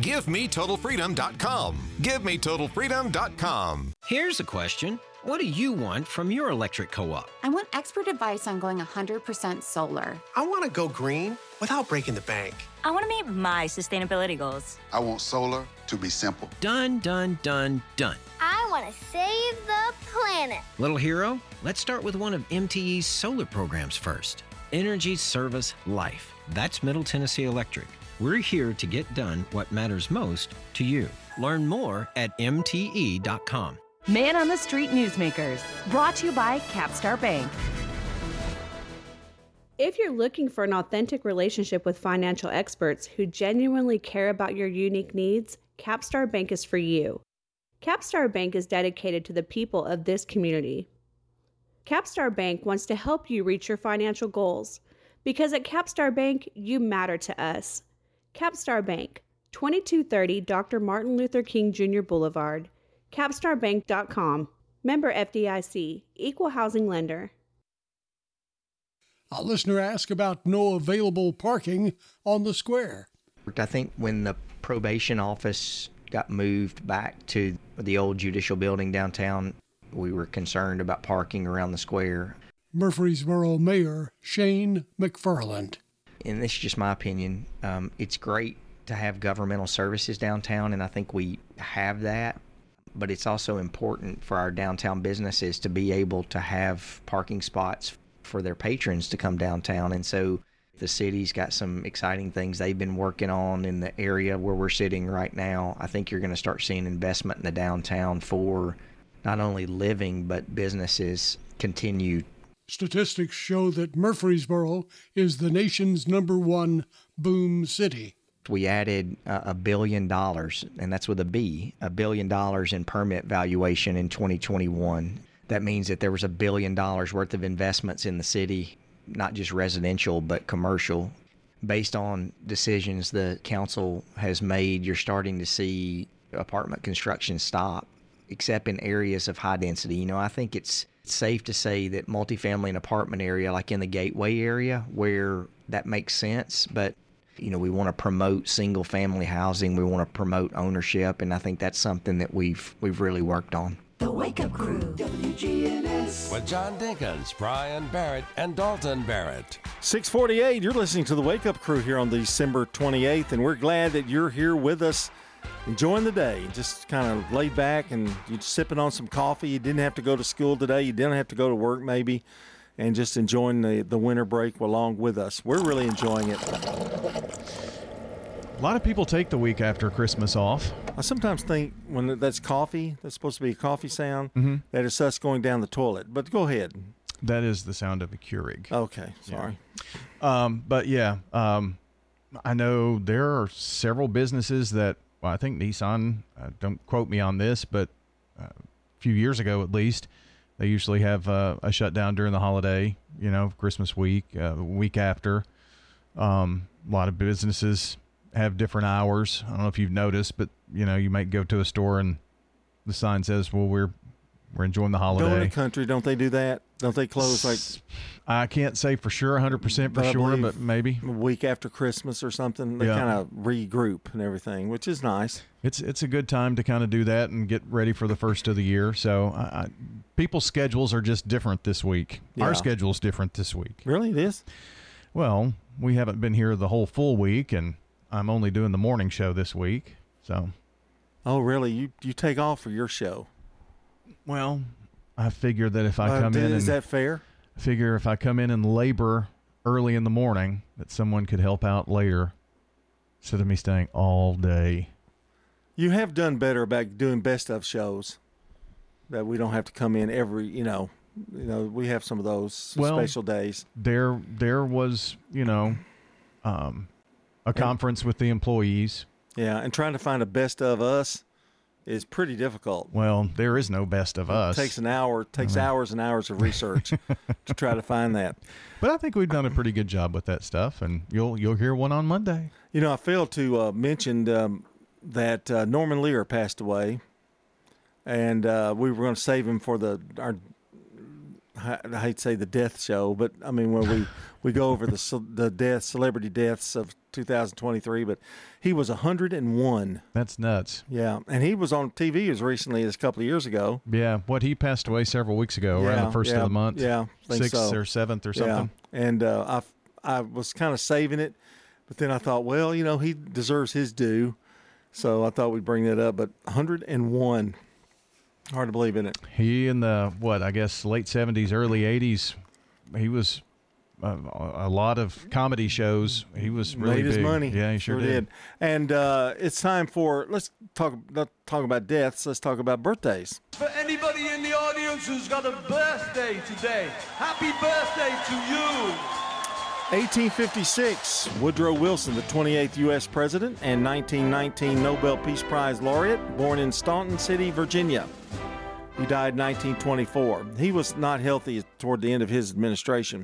GiveMeTotalFreedom.com. GiveMeTotalFreedom.com. Here's a question What do you want from your electric co op? I want expert advice on going 100% solar. I want to go green without breaking the bank. I want to meet my sustainability goals. I want solar to be simple. Done, done, done, done. I want to save the planet. Little hero, let's start with one of MTE's solar programs first Energy Service Life. That's Middle Tennessee Electric. We're here to get done what matters most to you. Learn more at MTE.com. Man on the Street Newsmakers, brought to you by Capstar Bank. If you're looking for an authentic relationship with financial experts who genuinely care about your unique needs, Capstar Bank is for you. Capstar Bank is dedicated to the people of this community. Capstar Bank wants to help you reach your financial goals because at Capstar Bank, you matter to us. Capstar Bank, 2230 Dr. Martin Luther King Jr. Boulevard, capstarbank.com. Member FDIC, Equal Housing Lender. A listener asked about no available parking on the square. I think when the probation office got moved back to the old judicial building downtown, we were concerned about parking around the square. Murfreesboro Mayor Shane McFarland. And this is just my opinion. Um, it's great to have governmental services downtown, and I think we have that. But it's also important for our downtown businesses to be able to have parking spots for their patrons to come downtown. And so the city's got some exciting things they've been working on in the area where we're sitting right now. I think you're going to start seeing investment in the downtown for not only living, but businesses continue. Statistics show that Murfreesboro is the nation's number one boom city. We added uh, a billion dollars, and that's with a B, a billion dollars in permit valuation in 2021 that means that there was a billion dollars worth of investments in the city, not just residential, but commercial. Based on decisions the council has made, you're starting to see apartment construction stop, except in areas of high density. You know, I think it's safe to say that multifamily and apartment area, like in the gateway area, where that makes sense, but you know, we want to promote single family housing, we want to promote ownership, and I think that's something that we've we've really worked on. The Wake Up Crew, WGNS. With John Dinkins, Brian Barrett, and Dalton Barrett. 648, you're listening to the Wake Up Crew here on December 28th, and we're glad that you're here with us enjoying the day. Just kind of laid back and you're sipping on some coffee. You didn't have to go to school today. You didn't have to go to work maybe. And just enjoying the, the winter break along with us. We're really enjoying it. A lot of people take the week after Christmas off. I sometimes think when that's coffee, that's supposed to be a coffee sound, Mhm. that it's us going down the toilet. But go ahead. That is the sound of a Keurig. Okay, sorry. Um, but yeah, um, I know there are several businesses that well, I think Nissan. Uh, don't quote me on this, but uh, a few years ago at least, they usually have uh, a shutdown during the holiday. You know, Christmas week, uh, week after. Um, a lot of businesses have different hours. I don't know if you've noticed, but you know, you might go to a store and the sign says, "Well, we're we're enjoying the holiday." the country, don't they do that? Don't they close like I can't say for sure, 100% for I sure, but maybe a week after Christmas or something? They Yeah. kind of regroup and everything, which is nice. it's it's a good time to kind of do that and get ready for the first of the year. So, I, I, people's schedules are just different this week. Yeah. Our schedule's different this week. Really, it is. Well, we haven't been here the whole full week, and I'm only doing the morning show this week. So, Oh, really? You you take off for your show? well, I figure that if I Uh, come did- in, is that fair? Figure if I come in and labor early in the morning, that someone could help out later, instead of me staying all day. You have done better about doing best of shows that we don't have to come in every. You know, you know we have some of those Well, special days. there there was you know um, a conference with the employees Yeah, and trying to find a best of us is pretty difficult. well there is no best of us It takes an hour, takes mean- hours and hours of research to try to find that. but i think we've done a pretty good job with that stuff and you'll you'll hear one on monday You know, I failed to uh, mention um, that uh, Norman Lear passed away, and uh, we were going to save him for the our I I hate to say the death show, but I mean where we we go over the the death celebrity deaths of 2023. But he was 101. That's nuts. Yeah, and he was on TV as recently as a couple of years ago. Yeah, what he passed away several weeks ago, around the first yeah, of the month. Yeah, sixth so. or seventh or something. Yeah. And uh, I I was kind of saving it, but then I thought, well, you know, he deserves his due, so I thought we'd bring that up. But 101, hard to believe in it. He in the what I guess late seventies, early eighties, he was uh, a lot of comedy shows. He was really made his big. money. Yeah, he sure, did. And uh, it's time for let's talk not talk about deaths. Let's talk about birthdays. For anybody in the audience who's got a birthday today, happy birthday to you. 1856, Woodrow Wilson, the 28th U.S. President and 1919 Nobel Peace Prize laureate, born in Staunton City, Virginia. He died in 1924. He was not healthy toward the end of his administration.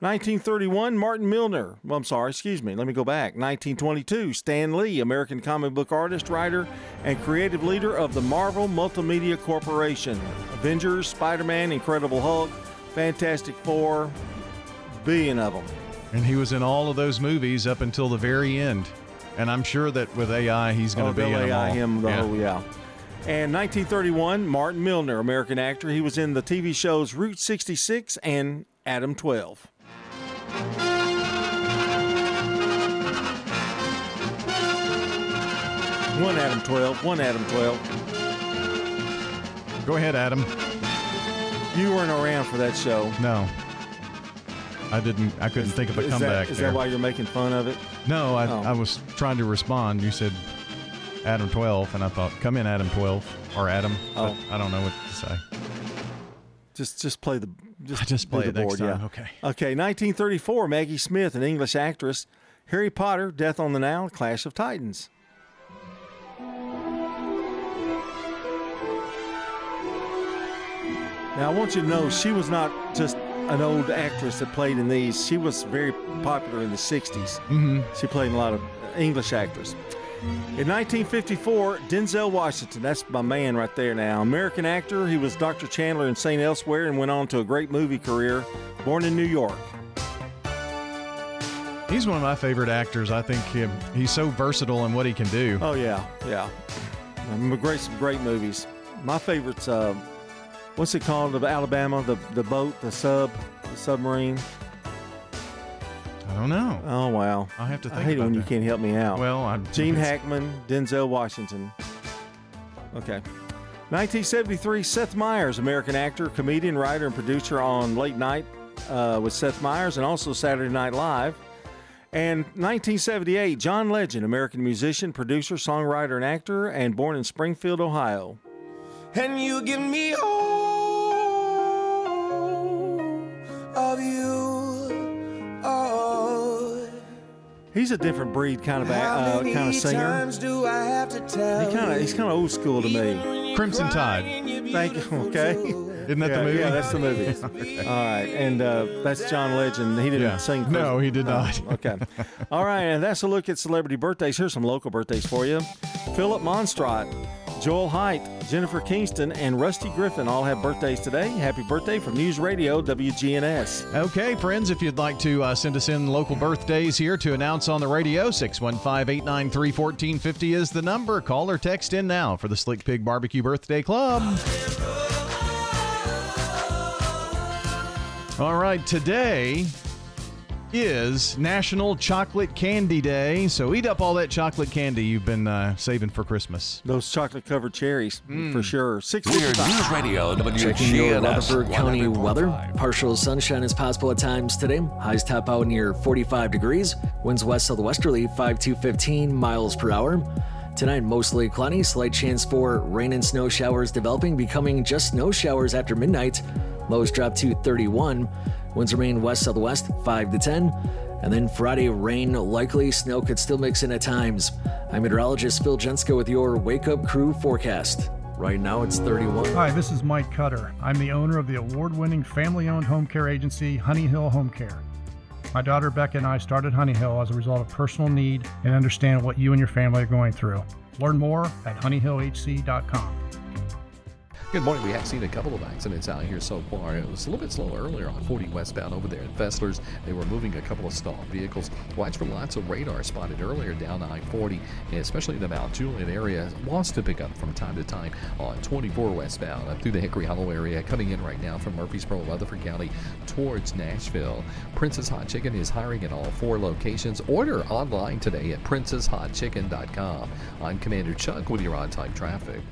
1931, Martin Milner. Well, I'm sorry, excuse me. Let me go back. 1922, Stan Lee, American comic book artist, writer, and creative leader of the Marvel Multimedia Corporation. Avengers, Spider Man, Incredible Hulk, Fantastic Four, billion of them. And he was in all of those movies up until the very end. And I'm sure that with AI, he's going Oh, to be they'll in AI him the yeah. whole yeah. And 1931, Martin Milner, American actor. He was in the TV shows Route 66 and Adam 12. One Adam 12, one Adam 12. Go ahead, Adam. You weren't around for that show. No. I didn't. I couldn't think of a Is comeback. that, is there. that why you're making fun of it? No, I, Oh. I was trying to respond. You said Adam 12, and I thought, come in, Adam 12, or Adam. Oh. I don't know what to say. Just just play the just, Just do play the board, time. yeah. Okay. Okay, 1934, Maggie Smith, an English actress. Harry Potter, Death on the Nile, Clash of Titans. Now, I want you to know she was not just an old actress that played in these. She was very popular in the 60s. Mm-hmm. She played in a lot of English actors. In 1954, Denzel Washington, that's my man right there now. American actor, he was Dr. Chandler in St. Elsewhere and went on to a great movie career. Born in New York. He's one of my favorite actors. I think him, he's so versatile in what he can do. Oh, yeah, yeah. Great, some great movies. My favorite's, uh, what's it called? The Alabama, the, the boat, the sub, the submarine. I don't know. Oh, wow. I have to I think hate it about when you can't help me out. Well, I'm Gene it's- Hackman, Denzel Washington. Okay. 1973, Seth Meyers, American actor, comedian, writer, and producer on Late Night uh, with Seth Meyers and also Saturday Night Live. And 1978, John Legend, American musician, producer, songwriter, and actor, and born in Springfield, Ohio. And you give me all He's a different breed kind of how uh, many kind of singer. times do I have to tell He kind of he's kind of old school to me. Crimson Tide. Thank you. Okay. Isn't that yeah, the movie? Yeah, that's the movie. All right, and uh, that's John Legend. He didn't Yeah. sing. No, he did Oh, not. okay. All right, and that's a look at celebrity birthdays. Here's some local birthdays for you. Philip Monstrot, Joel Height, Jennifer Kingston, and Rusty Griffin all have birthdays today. Happy birthday from News Radio WGNS. Okay, friends, if you'd like to uh, send us in local birthdays here to announce on the radio, 615 893 1450 is the number. Call or text in now for the Slick Pig Barbecue Birthday Club. All right, today is National Chocolate Candy Day. So eat up all that chocolate candy you've been uh, saving for Christmas. Those chocolate covered cherries, Mm. for sure. Six We're News Radio Checking your WGNS Rutherford County 100.5. weather. Partial sunshine is possible at times today. Highs top out near 45 degrees. Winds west southwesterly 5 to 15 miles per hour. Tonight, mostly cloudy. Slight chance for rain and snow showers developing, becoming just snow showers after midnight. Lows drop to 31. Winds remain west southwest 5 to 10. And then Friday, rain likely. Snow could still mix in at times. I'm meteorologist Phil Jensko with your Wake Up Crew forecast. Right now, it's 31. Hi, this is Mike Cutter. I'm the owner of the award winning family owned home care agency, Honey Hill Home Care. My daughter Becca and I started Honey Hill as a result of personal need and understand what you and your family are going through. Learn more at honeyhillhc.com. Good morning. We have seen a couple of accidents out here so far. It was a little bit slow earlier on 40 westbound over there at Fessler's. They were moving a couple of stalled vehicles. Watch for lots of radar spotted earlier down I-40, especially in the Mount Juliet area. Wants to pick up from time to time on 24 westbound up through the Hickory Hollow area. Coming in right now from Murfreesboro, Rutherford County towards Nashville. Princess Hot Chicken is hiring at all four locations. Order online today at princesshotchicken.com. I'm Commander Chuck with your on-time traffic.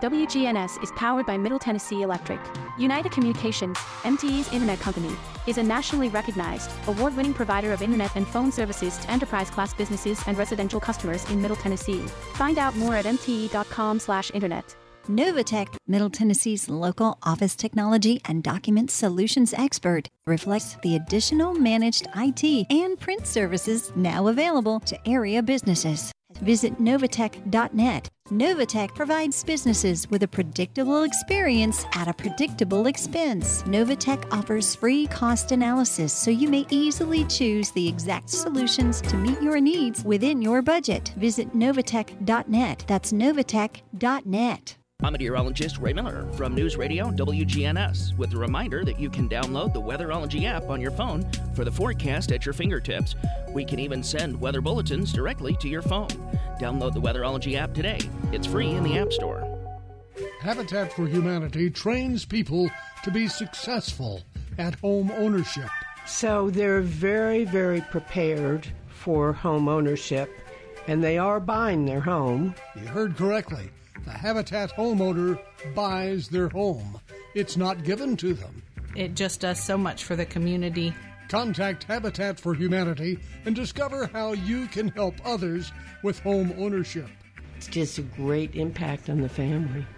WGNS is powered by Middle Tennessee Electric. United Communications, MTE's internet company, is a nationally recognized, award winning provider of internet and phone services to enterprise class businesses and residential customers in Middle Tennessee. Find out more at mte.com/slash internet. Novatech, Middle Tennessee's local office technology and document solutions expert, reflects the additional managed IT and print services now available to area businesses. Visit Novatech.net. Novatech provides businesses with a predictable experience at a predictable expense. Novatech offers free cost analysis so you may easily choose the exact solutions to meet your needs within your budget. Visit Novatech.net. That's Novatech.net. I'm meteorologist Ray Miller from News Radio WGNS with a reminder that you can download the Weatherology app on your phone for the forecast at your fingertips. We can even send weather bulletins directly to your phone. Download the Weatherology app today. It's free in the App Store. Habitat for Humanity trains people to be successful at home ownership. So they're very, very prepared for home ownership and they are buying their home. You heard correctly. The Habitat homeowner buys their home. It's not given to them. It just does so much for the community. Contact Habitat for Humanity and discover how you can help others with home ownership. It's just a great impact on the family.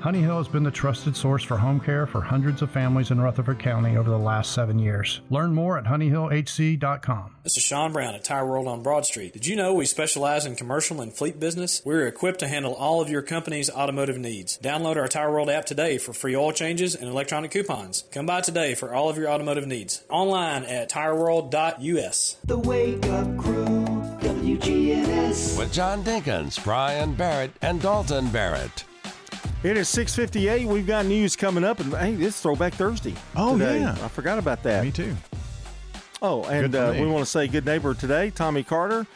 Honey Hill has been the trusted source for home care for hundreds of families in Rutherford County over the last seven years. Learn more at honeyhillhc.com. This is Sean Brown at Tire World on Broad Street. Did you know we specialize in commercial and fleet business? We're equipped to handle all of your company's automotive needs. Download our Tire World app today for free oil changes and electronic coupons. Come by today for all of your automotive needs. Online at tireworld.us. The Wake Up Crew, WGNS. With John Dinkins, Brian Barrett, and Dalton Barrett. It is 6:58. We've got news coming up, and hey, it's Throwback Thursday. Oh today. yeah, I forgot about that. Me too. Oh, and uh, we want to say good neighbor today, Tommy Carter,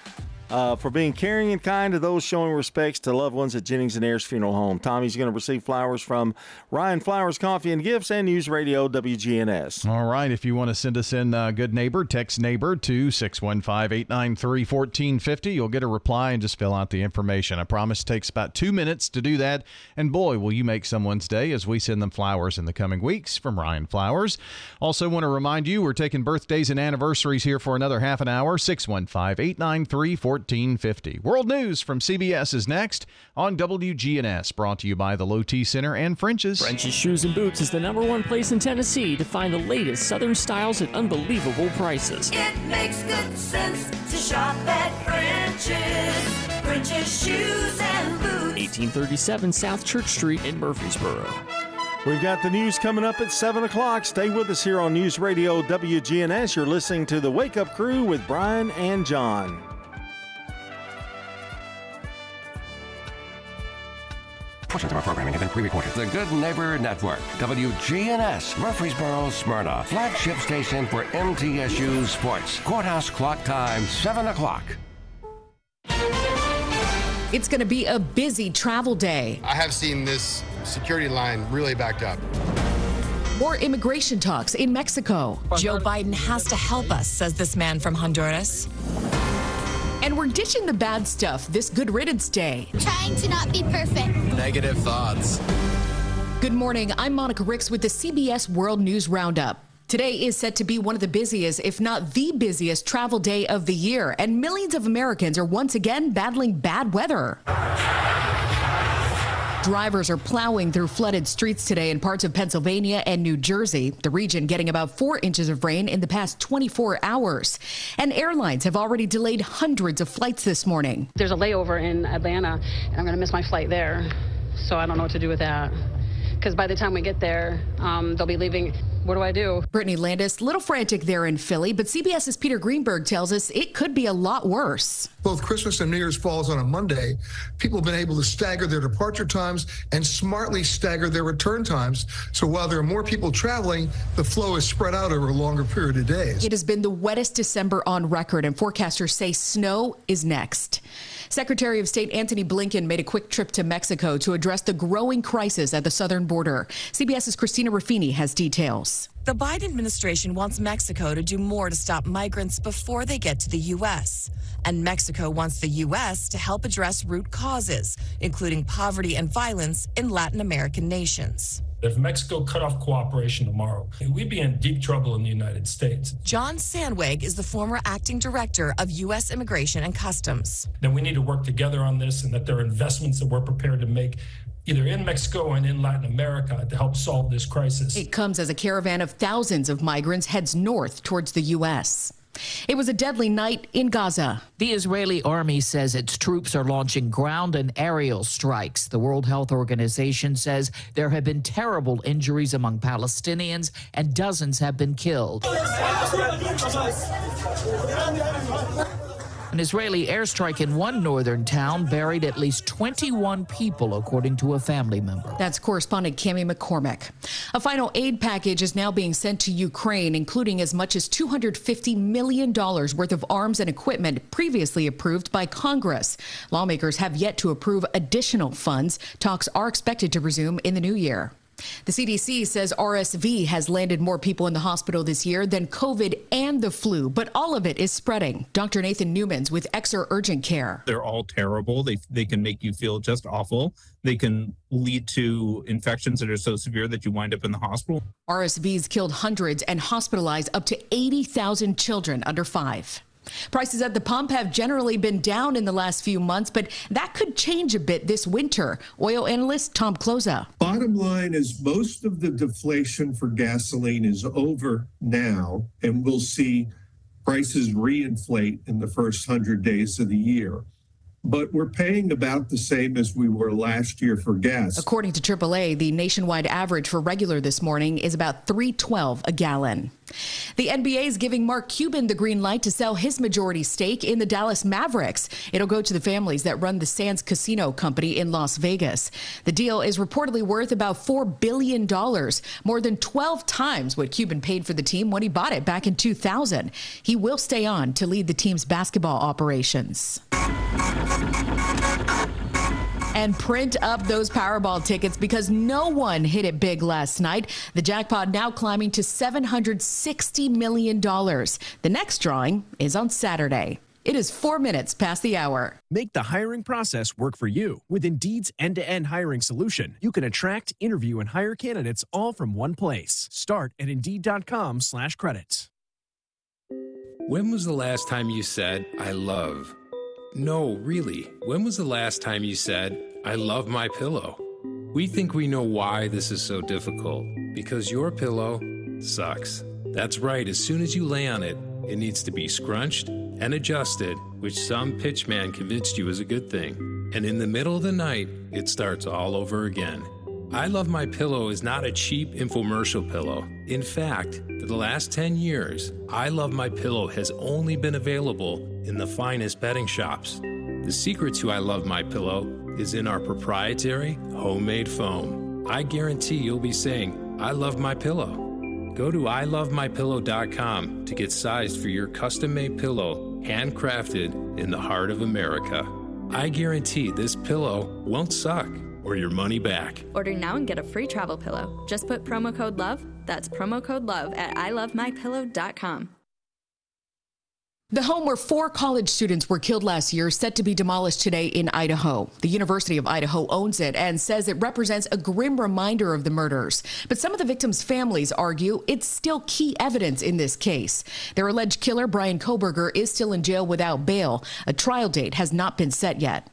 uh, for being caring and kind to those showing respects to loved ones at Jennings and Ayers Funeral Home. Tommy's going to receive flowers from Ryan Flowers Coffee and Gifts and News Radio WGNS. All right. If you want to send us in uh, good neighbor, text neighbor to 615 893 1450. You'll get a reply and just fill out the information. I promise it takes about two minutes to do that. And boy, will you make someone's day as we send them flowers in the coming weeks from Ryan Flowers. Also, want to remind you we're taking birthdays and anniversaries here for another half an hour. 615 893 1450. 1450. World News from CBS is next on WGNS, brought to you by the Low T Center and French's. French's Shoes and Boots is the number one place in Tennessee to find the latest Southern styles at unbelievable prices. It makes good sense to shop at French's. French's Shoes and Boots. 1837 South Church Street in Murfreesboro. We've got the news coming up at 7 o'clock. Stay with us here on News Radio WGNS. You're listening to the Wake Up Crew with Brian and John. Portions of our programming have been pre-recorded. The Good Neighbor Network, WGNS, Murfreesboro, Smyrna, flagship station for MTSU Sports. Courthouse clock time, 7 o'clock. It's going to be a busy travel day. I have seen this security line really backed up. More immigration talks in Mexico. Joe Biden has to help us, says this man from Honduras. And we're dishing the bad stuff this Good Riddance Day. Trying to not be perfect. Negative thoughts. Good morning. I'm Monica Ricks with the CBS World News Roundup. Today is set to be one of the busiest, if not the busiest, travel day of the year, and millions of Americans are once again battling bad weather. Drivers are plowing through flooded streets today in parts of Pennsylvania and New Jersey, the region getting about four inches of rain in the past 24 hours. And airlines have already delayed hundreds of flights this morning. There's a layover in Atlanta, and I'm going to miss my flight there. So I don't know what to do with that. Because by the time we get there, um, they'll be leaving. What do I do? Brittany Landis, little frantic there in Philly, but CBS's Peter Greenberg tells us it could be a lot worse. Both Christmas and New Year's falls on a Monday. People have been able to stagger their departure times and smartly stagger their return times. So while there are more people traveling, the flow is spread out over a longer period of days. It has been the wettest December on record, and forecasters say snow is next. Secretary of State Antony Blinken made a quick trip to Mexico to address the growing crisis at the southern border. CBS's Christina Ruffini has details. The Biden administration wants Mexico to do more to stop migrants before they get to the U.S. And Mexico wants the U.S. to help address root causes, including poverty and violence in Latin American nations. If Mexico cut off cooperation tomorrow, we'd be in deep trouble in the United States. John Sandweg is the former acting director of U.S. Immigration and Customs. Then we need to work together on this, and that there are investments that we're prepared to make either in Mexico and in Latin America to help solve this crisis. It comes as a caravan of thousands of migrants heads north towards the U.S. It was a deadly night in Gaza. The Israeli army says its troops are launching ground and aerial strikes. The World Health Organization says there have been terrible injuries among Palestinians and dozens have been killed. An Israeli airstrike in one northern town buried at least 21 people, according to a family member. That's correspondent Cami McCormick. A final aid package is now being sent to Ukraine, including as much as $250 million worth of arms and equipment previously approved by Congress. Lawmakers have yet to approve additional funds. Talks are expected to resume in the new year. The CDC says RSV has landed more people in the hospital this year than COVID and the flu, but all of it is spreading. Dr. Nathan Newmans with Exer Urgent Care. They're all terrible. They, they can make you feel just awful. They can lead to infections that are so severe that you wind up in the hospital. RSV's killed hundreds and hospitalized up to 80,000 children under five. Prices at the pump have generally been down in the last few months, but that could change a bit this winter. Oil analyst Tom Kloza. Bottom line is most of the deflation for gasoline is over now, and we'll see prices reinflate in the first 100 days of the year but we're paying about the same as we were last year for gas. According to AAA, the nationwide average for regular this morning is about 312 a gallon. The NBA is giving Mark Cuban the green light to sell his majority stake in the Dallas Mavericks. It'll go to the families that run the Sands Casino Company in Las Vegas. The deal is reportedly worth about $4 billion, more than 12 times what Cuban paid for the team when he bought it back in 2000. He will stay on to lead the team's basketball operations and print up those Powerball tickets because no one hit it big last night. The jackpot now climbing to $760 million. The next drawing is on Saturday. It is four minutes past the hour. Make the hiring process work for you. With Indeed's end to end hiring solution, you can attract, interview, and hire candidates all from one place. Start at Indeed.com slash credits. When was the last time you said, I love? No, really. When was the last time you said, I love my pillow? We think we know why this is so difficult. Because your pillow sucks. That's right, as soon as you lay on it, it needs to be scrunched and adjusted, which some pitchman convinced you is a good thing. And in the middle of the night, it starts all over again. I Love My Pillow is not a cheap infomercial pillow. In fact, for the last 10 years, I Love My Pillow has only been available in the finest bedding shops. The secret to I Love My Pillow is in our proprietary homemade foam. I guarantee you'll be saying, I love my pillow. Go to ilovemypillow.com to get sized for your custom made pillow, handcrafted in the heart of America. I guarantee this pillow won't suck or your money back. Order now and get a free travel pillow. Just put promo code LOVE, that's promo code LOVE at ilovemypillow.com. The home where four college students were killed last year is set to be demolished today in Idaho. The University of Idaho owns it and says it represents a grim reminder of the murders. But some of the victims' families argue it's still key evidence in this case. Their alleged killer, Bryan Kohberger, is still in jail without bail. A trial date has not been set yet.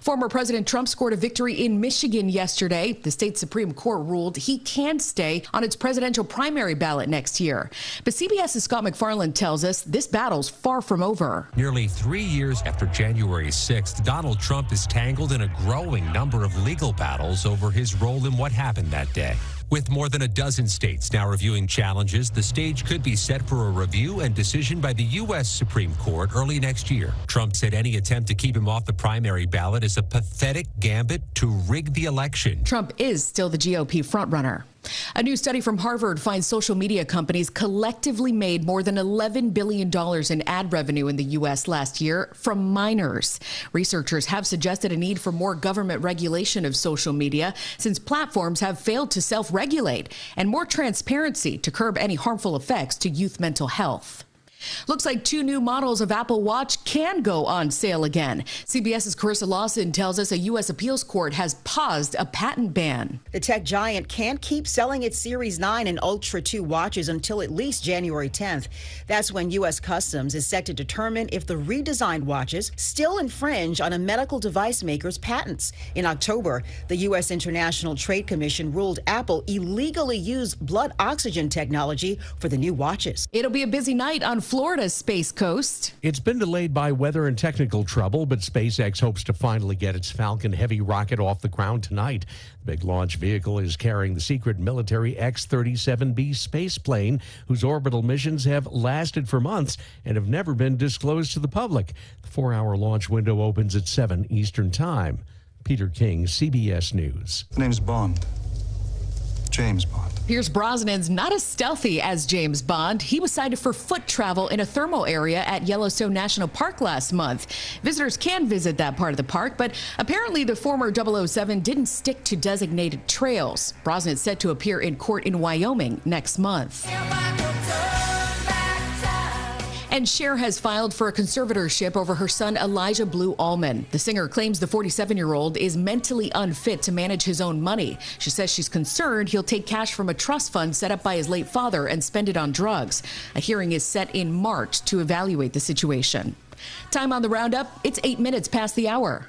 Former President Trump scored a victory in Michigan yesterday. The state Supreme Court ruled he can stay on its presidential primary ballot next year. But CBS's Scott MacFarlane tells us this battle's far from over. Nearly three years after January 6th, Donald Trump is tangled in a growing number of legal battles over his role in what happened that day. With more than a dozen states now reviewing challenges, the stage could be set for a review and decision by the U.S. Supreme Court early next year. Trump said any attempt to keep him off the primary ballot is a pathetic gambit to rig the election. Trump is still the GOP frontrunner. A new study from Harvard finds social media companies collectively made more than $11 billion in ad revenue in the U.S. last year from minors. Researchers have suggested a need for more government regulation of social media since platforms have failed to self regulate and more transparency to curb any harmful effects to youth mental health. Looks like two new models of Apple Watch can go on sale again. CBS's Carissa Lawson tells us a U.S. appeals court has paused a patent ban. The tech giant can't keep selling its Series 9 and Ultra 2 watches until at least January 10th. That's when U.S. Customs is set to determine if the redesigned watches still infringe on a medical device maker's patents. In October, the U.S. International Trade Commission ruled Apple illegally used blood oxygen technology for the new watches. It'll be a busy night on Florida's Space Coast. It's been delayed by weather and technical trouble, but SpaceX hopes to finally get its Falcon Heavy rocket off the ground tonight. The big launch vehicle is carrying the secret military X 37B space plane, whose orbital missions have lasted for months and have never been disclosed to the public. The four hour launch window opens at 7 Eastern Time. Peter King, CBS News. The name's Bond. James Bond. Pierce Brosnan's not as stealthy as James Bond. He was cited for foot travel in a thermal area at Yellowstone National Park last month. Visitors can visit that part of the park, but apparently the former 007 didn't stick to designated trails. Brosnan is set to appear in court in Wyoming next month. And Cher has filed for a conservatorship over her son Elijah Blue Allman. The singer claims the 47 year old is mentally unfit to manage his own money. She says she's concerned he'll take cash from a trust fund set up by his late father and spend it on drugs. A hearing is set in March to evaluate the situation. Time on the roundup, it's eight minutes past the hour.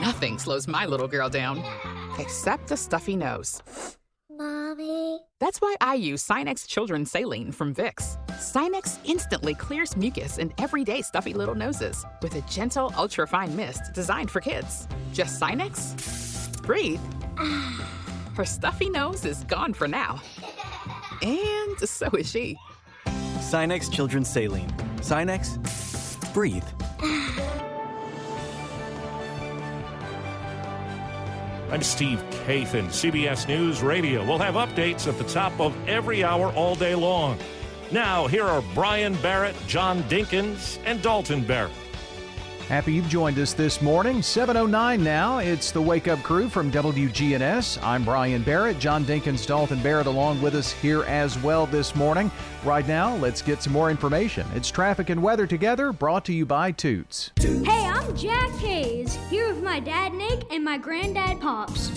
Nothing slows my little girl down, except a stuffy nose. Mommy. That's why I use Sinex Children's Saline from Vicks. Sinex instantly clears mucus in everyday stuffy little noses with a gentle, ultra-fine mist designed for kids. Just Sinex? Breathe. Her stuffy nose is gone for now. And so is she. Sinex Children's Saline. Sinex, breathe. I'm Steve Kathan, CBS News Radio. We'll have updates at the top of every hour all day long. Now, here are Brian Barrett, John Dinkins, and Dalton Barrett. Happy you've joined us this morning. 709 now. It's the Wake Up Crew from WGNS. I'm Brian Barrett. John Dinkins, Dalton Barrett along with us here as well this morning. Right now, let's get some more information. It's traffic and weather together, brought to you by Toots. Hey, I'm Jack Hayes, here with my dad Nick and my granddad Pops.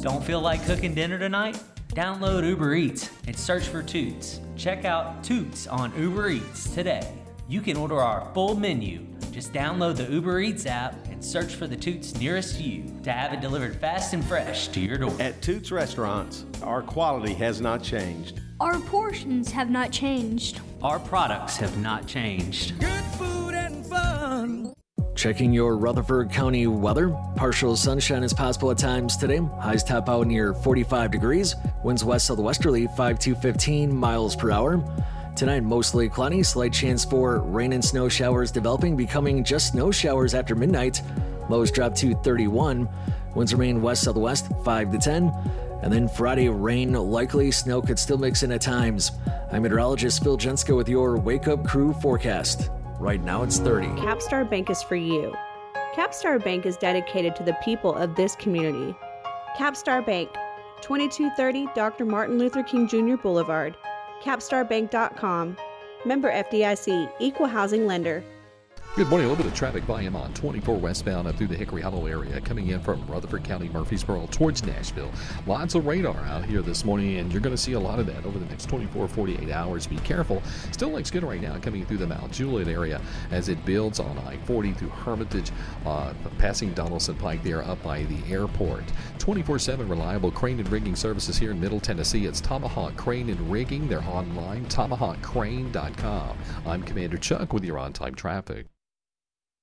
Don't feel like cooking dinner tonight? Download Uber Eats and search for Toots. Check out Toots on Uber Eats today. You can order our full menu. Just download the Uber Eats app and search for the Toots nearest you to have it delivered fast and fresh to your door. At Toots Restaurants, our quality has not changed. Our portions have not changed. Our products have not changed. Good food and fun. Checking your Rutherford County weather. Partial sunshine is possible at times today. Highs top out near 45 degrees. Winds west southwesterly 5 to 15 miles per hour. Tonight, mostly cloudy, slight chance for rain and snow showers developing, becoming just snow showers after midnight. Lows drop to 31. Winds remain west southwest 5 to 10. And then Friday, rain likely, snow could still mix in at times. I'm meteorologist Phil Jenska with your Wake Up Crew forecast. Right now it's 30. Capstar Bank is for you. Capstar Bank is dedicated to the people of this community. Capstar Bank, 2230 Dr. Martin Luther King Jr. Boulevard, capstarbank.com. Member FDIC, Equal Housing Lender. Good morning. A little bit of traffic volume on 24 westbound up through the Hickory Hollow area, coming in from Rutherford County, Murfreesboro towards Nashville. Lots of radar out here this morning, and you're going to see a lot of that over the next 24, 48 hours. Be careful. Still looks good right now coming through the Mount Juliet area as it builds on I 40 through Hermitage, uh, passing Donaldson Pike there up by the airport. 24 7 reliable crane and rigging services here in Middle Tennessee. It's Tomahawk Crane and Rigging. They're online, tomahawkcrane.com. I'm Commander Chuck with your on time traffic.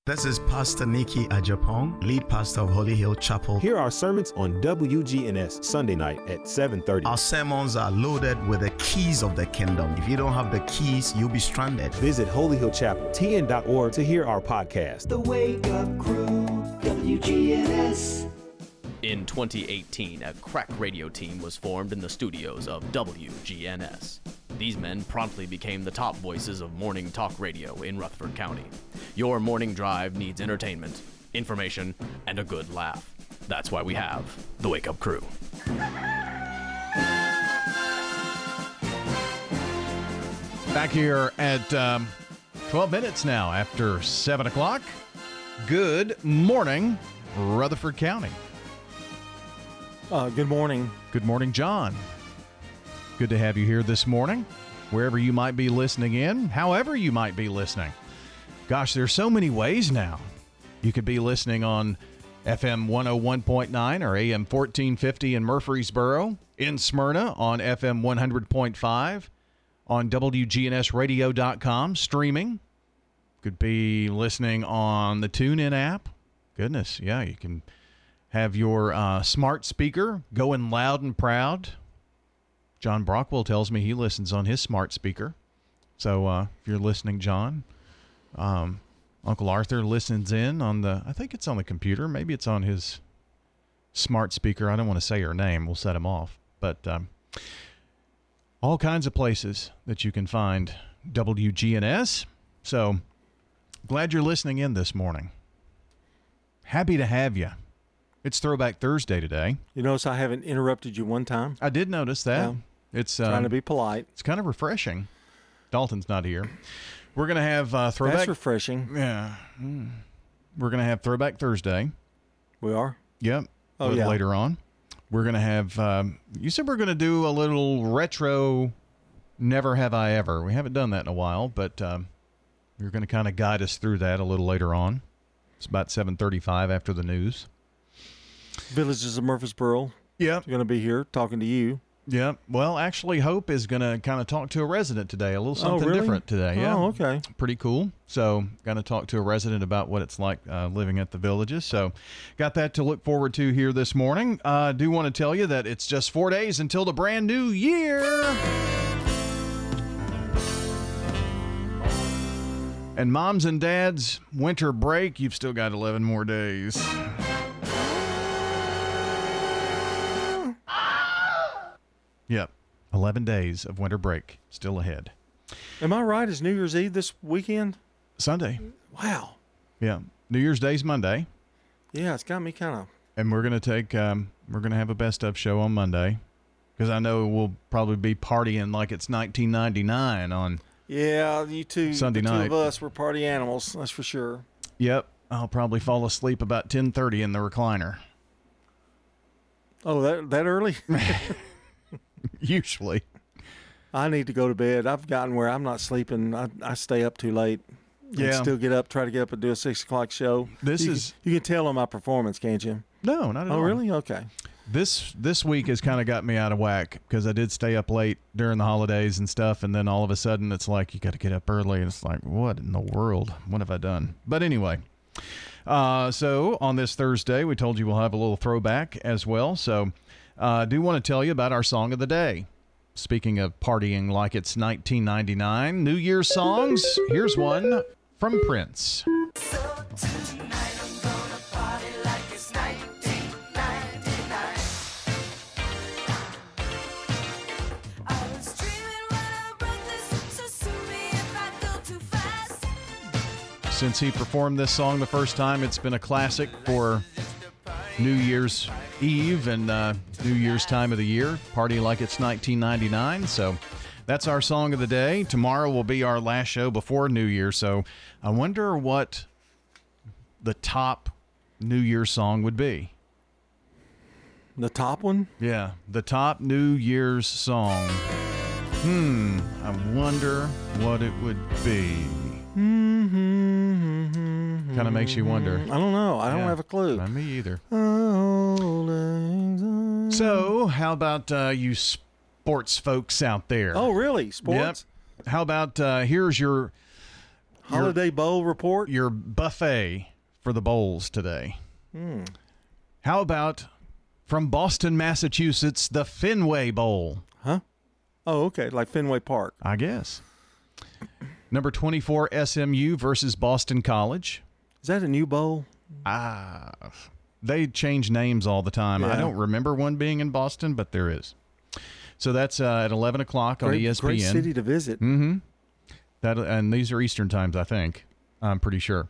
This is Pastor Nikki Ajapong, lead pastor of Holy Hill Chapel. Here are sermons on WGNS Sunday night at 7:30. Our sermons are loaded with the keys of the kingdom. If you don't have the keys, you'll be stranded. Visit Holy Hill Chapel, tn.org to hear our podcast. The Wake Up Crew, WGNS. In 2018, a crack radio team was formed in the studios of WGNS. These men promptly became the top voices of morning talk radio in Rutherford County. Your morning drive needs entertainment, information, and a good laugh. That's why we have the Wake Up Crew. Back here at um, 12 minutes now after 7 o'clock. Good morning, Rutherford County. Uh, good morning. Good morning, John. Good to have you here this morning, wherever you might be listening in, however you might be listening. Gosh, there's so many ways now. You could be listening on FM 101.9 or AM 1450 in Murfreesboro, in Smyrna on FM 100.5, on WGNSradio.com, streaming. Could be listening on the TuneIn app. Goodness, yeah, you can have your uh, smart speaker going loud and proud. John Brockwell tells me he listens on his smart speaker. So uh, if you're listening, John, um, Uncle Arthur listens in on the, I think it's on the computer. Maybe it's on his smart speaker. I don't want to say her name. We'll set him off. But um, all kinds of places that you can find WGNS. So glad you're listening in this morning. Happy to have you. It's Throwback Thursday today. You notice I haven't interrupted you one time. I did notice that. It's trying um, to be polite. It's kind of refreshing. Dalton's not here. We're gonna have uh, throwback. That's refreshing. Yeah. Mm. We're gonna have Throwback Thursday. We are. Yep. Oh, a little yeah. Later on, we're gonna have. Um, you said we're gonna do a little retro. Never have I ever. We haven't done that in a while, but um, you're gonna kind of guide us through that a little later on. It's about seven thirty-five after the news. Villages of Murfreesboro. Yep. Going to be here talking to you. Yeah. Well, actually, Hope is going to kind of talk to a resident today. A little something really? different today. Yeah. Oh, okay. Pretty cool. So, going to talk to a resident about what it's like uh, living at the villages. So, got that to look forward to here this morning. I uh, do want to tell you that it's just four days until the brand new year. And moms and dads, winter break, you've still got 11 more days. Yep. 11 days of winter break still ahead. Am I right? Is New Year's Eve this weekend? Sunday. Wow. Yeah. New Year's Day's Monday. Yeah, it's got me kind of. And we're going to take, um, we're going to have a best of show on Monday because I know we'll probably be partying like it's 1999 on. Yeah, you two, Sunday the night. two of us, we're party animals. That's for sure. Yep. I'll probably fall asleep about 10:30 in the recliner. Oh, that that early? Usually. I need to go to bed. I've gotten where I'm not sleeping. I, I stay up too late. Yeah. still get up, try to get up and do a six o'clock show. This You- is- You can tell on my performance, can't you? No, not at oh, all. Oh, really? Okay. This this week has kind of got me out of whack because I did stay up late during the holidays and stuff, and then all of a sudden it's like you got to get up early, and it's like what in the world? What have I done? But anyway, uh, so on this Thursday we told you we'll have a little throwback as well. So uh, I do want to tell you about our song of the day. Speaking of partying like it's 1999, New Year's songs. Here's one from Prince. Since he performed this song the first time, it's been a classic for New Year's Eve and uh, New Year's time of the year. Party like it's 1999. So that's our song of the day. Tomorrow will be our last show before New Year. So I wonder what the top New Year song would be. The top one? Yeah, the top New Year's song. Hmm, I wonder what it would be. Mm-hmm. Kind of makes you wonder. I don't know. I don't Yeah. have a clue. Not me either. So, So, how about uh, you sports folks out there? oh, really? Sports? Yep. How about uh, here's your Holiday Bowl report? your buffet for the bowls today. Hmm. How about from Boston, Massachusetts, the Fenway Bowl? Huh? Oh, okay. Like Fenway Park. I guess. Number 24, SMU versus Boston College. Is that a new bowl? Ah, they change names all the time. I don't remember one being in Boston, but there is. So that's uh, at 11 o'clock on Great, ESPN. great city to visit. Mm-hmm. That and these are Eastern times, I think. I'm pretty sure.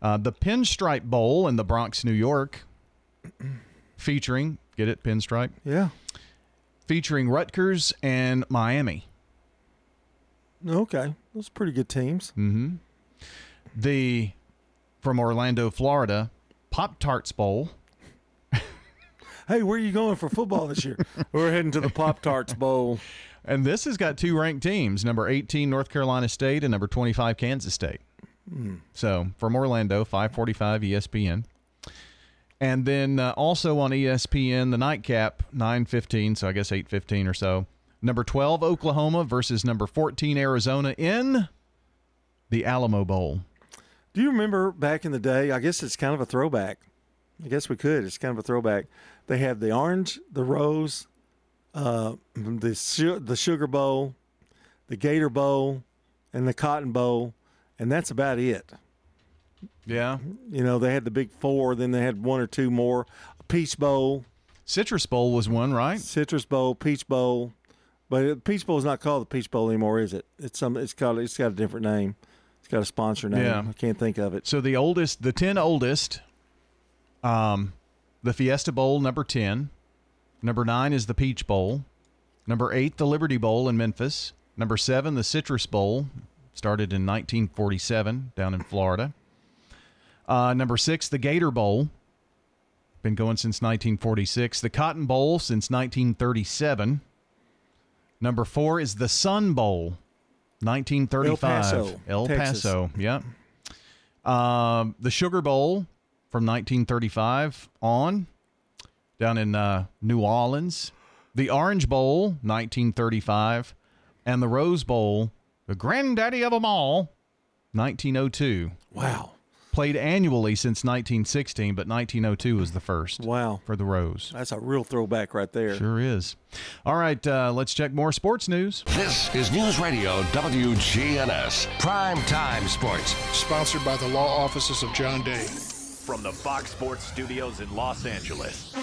Uh, the Pinstripe Bowl in the Bronx, New York, featuring get it Pinstripe, Yeah. featuring Rutgers and Miami. Okay. Those are pretty good teams. Mm-hmm. The from Orlando, Florida, Pop Tarts Bowl. Hey, where are you going for football this year? We're heading to the Pop Tarts Bowl. And this has got two ranked teams: number 18 North Carolina State and number 25 Kansas State. Hmm. So from Orlando, 545 ESPN. And then uh, also on ESPN, the nightcap, 915, so I guess 815 or so. Number 12, Oklahoma versus number 14, Arizona in the Alamo Bowl. Do you remember back in the day? I guess it's kind of a throwback. I guess we could. It's kind of a throwback. They had the orange, the rose, uh, the su- the sugar bowl, the gator bowl, and the cotton bowl, and that's about it. Yeah. You know, they had the big four. Then they had one or two more. A peach bowl, Citrus Bowl was one, right? citrus bowl, peach bowl. But the peach bowl is not called the peach bowl anymore, is it? It's some. It's called. It's got a different name. Got a sponsor name. Yeah. I can't think of it. So the oldest, the 10 oldest, um, the Fiesta Bowl, number 10. Number 9 is the Peach Bowl. Number 8, the Liberty Bowl in Memphis. Number 7, the Citrus Bowl, started in 1947 down in Florida. Uh, number 6, the Gator Bowl, been going since 1946. The Cotton Bowl since 1937. Number 4 is the Sun Bowl, 1935. Paso, El Texas. Paso, yep. Um, the Sugar Bowl from 1935 on, down in uh, New Orleans. The Orange Bowl, 1935. And the Rose Bowl, the granddaddy of them all, 1902. Wow. Played annually since 1916, but 1902 was the first. Wow. For the Rose. That's a real throwback right there. Sure is. All right, uh, let's check more sports news. This is News Radio WGNS Prime Time Sports. Sponsored by the law offices of John Day. From the Fox Sports Studios in Los Angeles,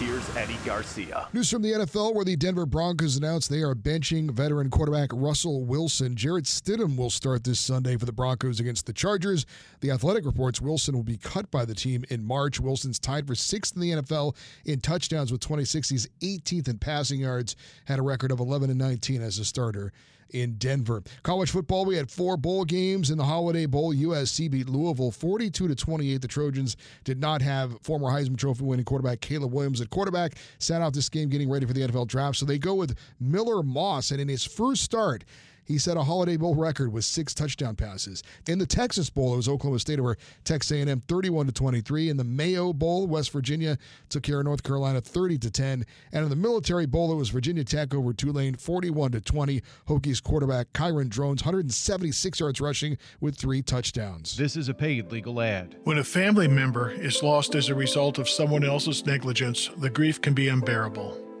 here's Eddie Garcia. News from the NFL where the Denver Broncos announced they are benching veteran quarterback Russell Wilson. Jarrett Stidham will start this Sunday for the Broncos against the Chargers. The Athletic reports Wilson will be cut by the team in March. Wilson's tied for sixth in the NFL in touchdowns with 26. He's 18th in passing yards, had a record of 11 and 19 as a starter in Denver. College football, we had four bowl games in the Holiday Bowl. USC beat Louisville 42 to 28. The Trojans did not have former Heisman Trophy winning quarterback Caleb Williams at quarterback. Sat out this game getting ready for the NFL draft. So they go with Miller Moss, and in his first start, he set a Holiday Bowl record with six touchdown passes. In the Texas Bowl, it was Oklahoma State over Texas A&M 31 to 23. In the Mayo Bowl, West Virginia took care of North Carolina 30 to 10. And in the Military Bowl, it was Virginia Tech over Tulane 41 to 20. Hokies quarterback Kyron Drones 176 yards rushing with three touchdowns. This is a paid legal ad. When a family member is lost as a result of someone else's negligence, the grief can be unbearable.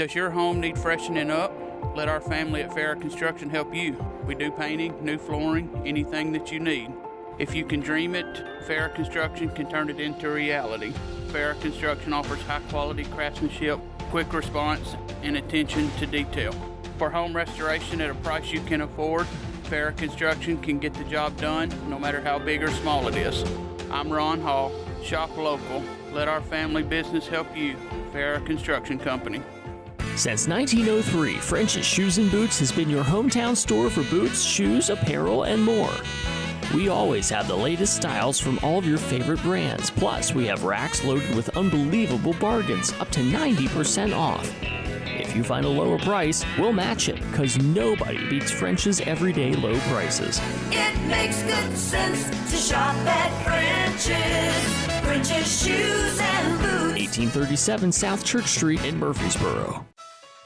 Does your home need freshening up? Let our family at Farrah Construction help you. We do painting, new flooring, anything that you need. If you can dream it, Farrah Construction can turn it into reality. Farrah Construction offers high quality craftsmanship, quick response, and attention to detail. For home restoration at a price you can afford, Farrah Construction can get the job done no matter how big or small it is. I'm Ron Hall. Shop local. Let our family business help you. Farrah Construction Company. Since 1903, French's Shoes and Boots has been your hometown store for boots, shoes, apparel, and more. We always have the latest styles from all of your favorite brands. Plus, we have racks loaded with unbelievable bargains, up to 90% off. If you find a lower price, we'll match it, because nobody beats French's everyday low prices. It makes good sense to shop at French's. French's Shoes and Boots. 1837 South Church Street in Murfreesboro.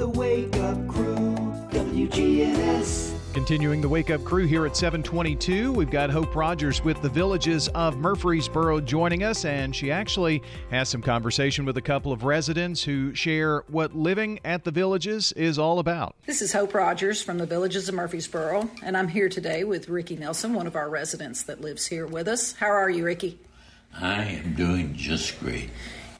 The Wake Up Crew, WGNS. Continuing the Wake Up Crew here at 722, we've got Hope Rogers with the Villages of Murfreesboro joining us, and she actually has some conversation with a couple of residents who share what living at the Villages is all about. This is Hope Rogers from the Villages of Murfreesboro, and I'm here today with Ricky Nelson, one of our residents that lives here with us. How are you, Ricky? I am doing just great.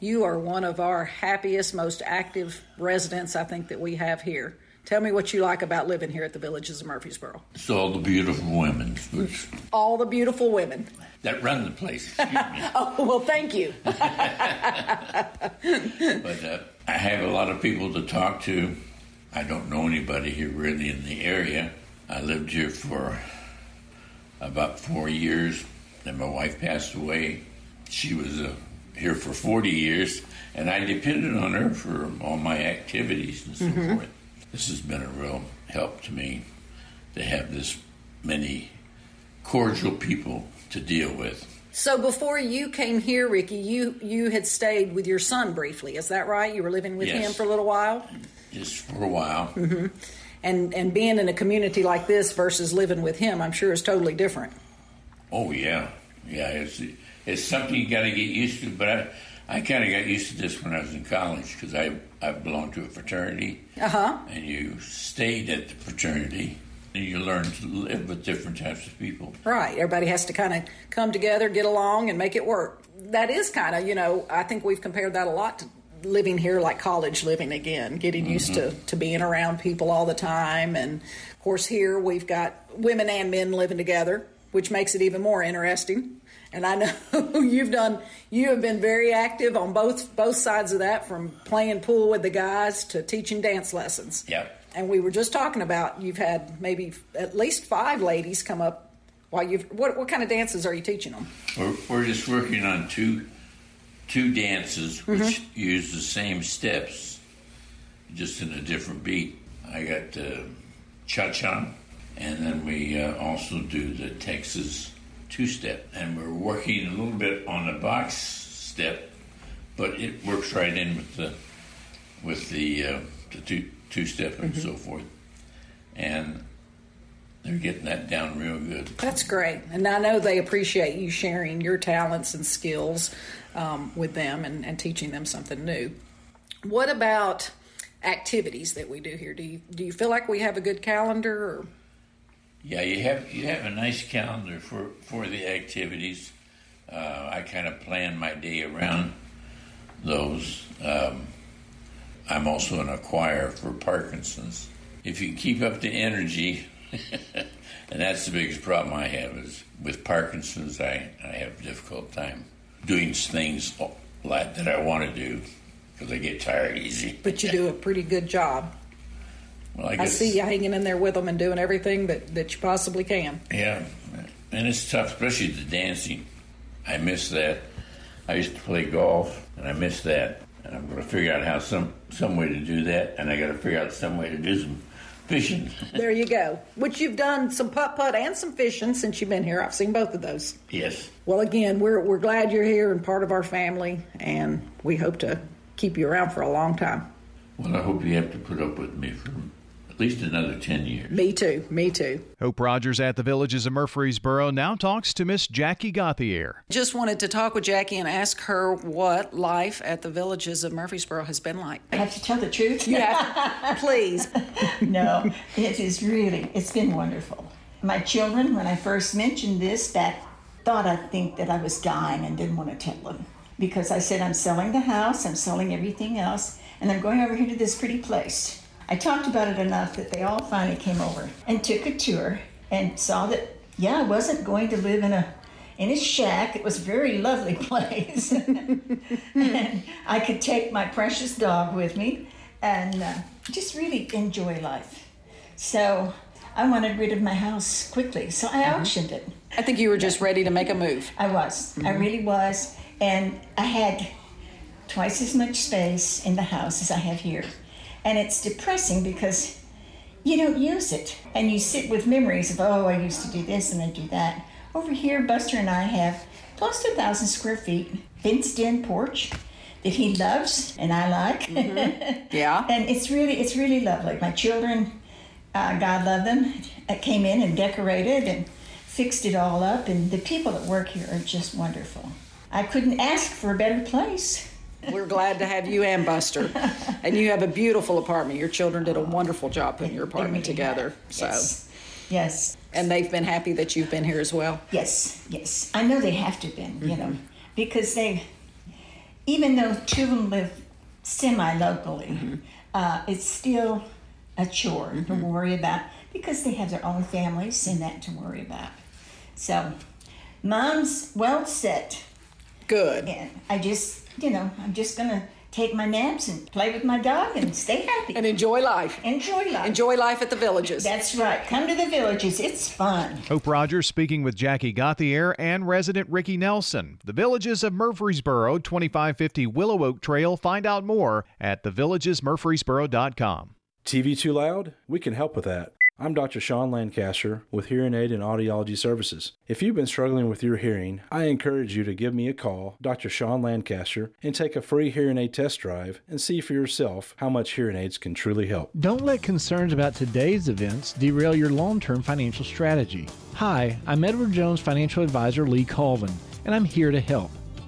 You are one of our happiest, most active residents I think that we have here. Tell me what you like about living here at the Villages of Murfreesboro. It's all the beautiful women which, All the beautiful women. that run the place. oh, well, thank you. but uh, I have a lot of people to talk to. I don't know anybody here really in the area. I lived here for about four years. Then my wife passed away. She was uh, here for 40 years, and I depended on her for all my activities and so Mhm. forth. This has been a real help to me to have this many cordial people to deal with. So before you came here, Ricky, you you had stayed with your son briefly. Is that right? You were living with Yes. him for a little while. Just for a while. hmm And and being in a community like this versus living with him, I'm sure is totally different. Oh yeah, yeah. It's it's something you got to get used to. But I, I kind of got used to this when I was in college because I I belonged to a fraternity, Uh huh. and you stayed at the fraternity, and you learn to live with different types of people. Right. Everybody has to kind of come together, get along, and make it work. That is kind of, you know, I think we've compared that a lot to living here like college living again, getting used to, to being around people all the time. And of course, here we've got women and men living together, which makes it even more interesting. And I know you've done, you have been very active on both both sides of that, from playing pool with the guys to teaching dance lessons. Yep. And we were just talking about you've had maybe at least five ladies come up while you've. What what kind of dances are you teaching them? We're, we're just working on two two dances which Mhm. use the same steps, just in a different beat. I got uh, cha cha, and then we uh, also do the Texas two step, and we're working a little bit on the box step, but it works right in with the with the uh, the two two step and Mhm. so forth, and they're getting that down real good. That's great, and I know they appreciate you sharing your talents and skills um, with them and, and teaching them something new. What about activities that we do here? Do you do you feel like we have a good calendar? Or? Yeah, you have you have a nice calendar for for the activities. Uh, I kind of plan my day around those. Um, I'm also in a choir for Parkinson's. If you keep up the energy, and that's the biggest problem I have is with Parkinson's. I I have a difficult time doing things that I want to do because I get tired easy. But you do a pretty good job. Well, I I, see you hanging in there with them and doing everything that, that you possibly can. Yeah, and it's tough, especially the dancing. I miss that. I used to play golf, and I miss that. and I'm going to figure out how some some way to do that, and I got to figure out some way to do some fishing. There you go. Which you've done some putt putt and some fishing since you've been here. I've seen both of those. yes. Well, again, we're we're glad you're here and part of our family, and we hope to keep you around for a long time. Well, I hope you have to put up with me for least another ten years. Me too. Me too. Hope Rogers at the Villages of Murfreesboro now talks to Miss Jackie Gauthier. Just wanted to talk with Jackie and ask her what life at the villages of Murfreesboro has been like. I have to tell the truth? Yeah, please. no, it is really, it's been wonderful. My children, when I first mentioned this, back thought I think that I was dying and didn't want to tell them because I said I'm selling the house, I'm selling everything else, and I'm going over here to this pretty place. I talked about it enough that they all finally came over and took a tour and saw that yeah, I wasn't going to live in a in a shack. It was a very lovely place. and I could take my precious dog with me and uh, just really enjoy life. So I wanted rid of my house quickly, so I auctioned it. I think you were just ready to make a move. I was. I Mhm. really was. And I had twice as much space in the house as I have here. And it's depressing because you don't use it. And you sit with memories of, oh, I used to do this and I do that. Over here, Buster and I have close to a thousand square feet, fenced in porch that he loves and I like. Yeah. and it's really, it's really lovely. My children, uh, God love them, uh, came in and decorated and fixed it all up. And the people that work here are just wonderful. I couldn't ask for a better place. We're glad to have you and Buster. And you have a beautiful apartment. Your children did a wonderful job putting your apartment together. So Yes. Yes. And they've been happy that you've been here as well. Yes, yes. I know they have to have been, you know, because they, even though two of them live semi-locally, uh, it's still a chore to worry about because they have their own families and that to worry about. So, mom's well set. Good. And I just, you know, I'm just gonna take my naps and play with my dog and stay happy and enjoy life. Enjoy life. Enjoy life at the villages. That's right. Come to the villages. It's fun. Hope Rogers speaking with Jackie Gauthier and resident Ricky Nelson. The Villages of Murfreesboro, 2550 Willow Oak Trail. Find out more at thevillagesmurfreesboro.com. TV too loud? We can help with that. I'm Dr. Sean Lancaster with Hearing Aid and Audiology Services. If you've been struggling with your hearing, I encourage you to give me a call, Dr. Sean Lancaster, and take a free hearing aid test drive and see for yourself how much hearing aids can truly help. Don't let concerns about today's events derail your long term financial strategy. Hi, I'm Edward Jones financial advisor Lee Colvin, and I'm here to help.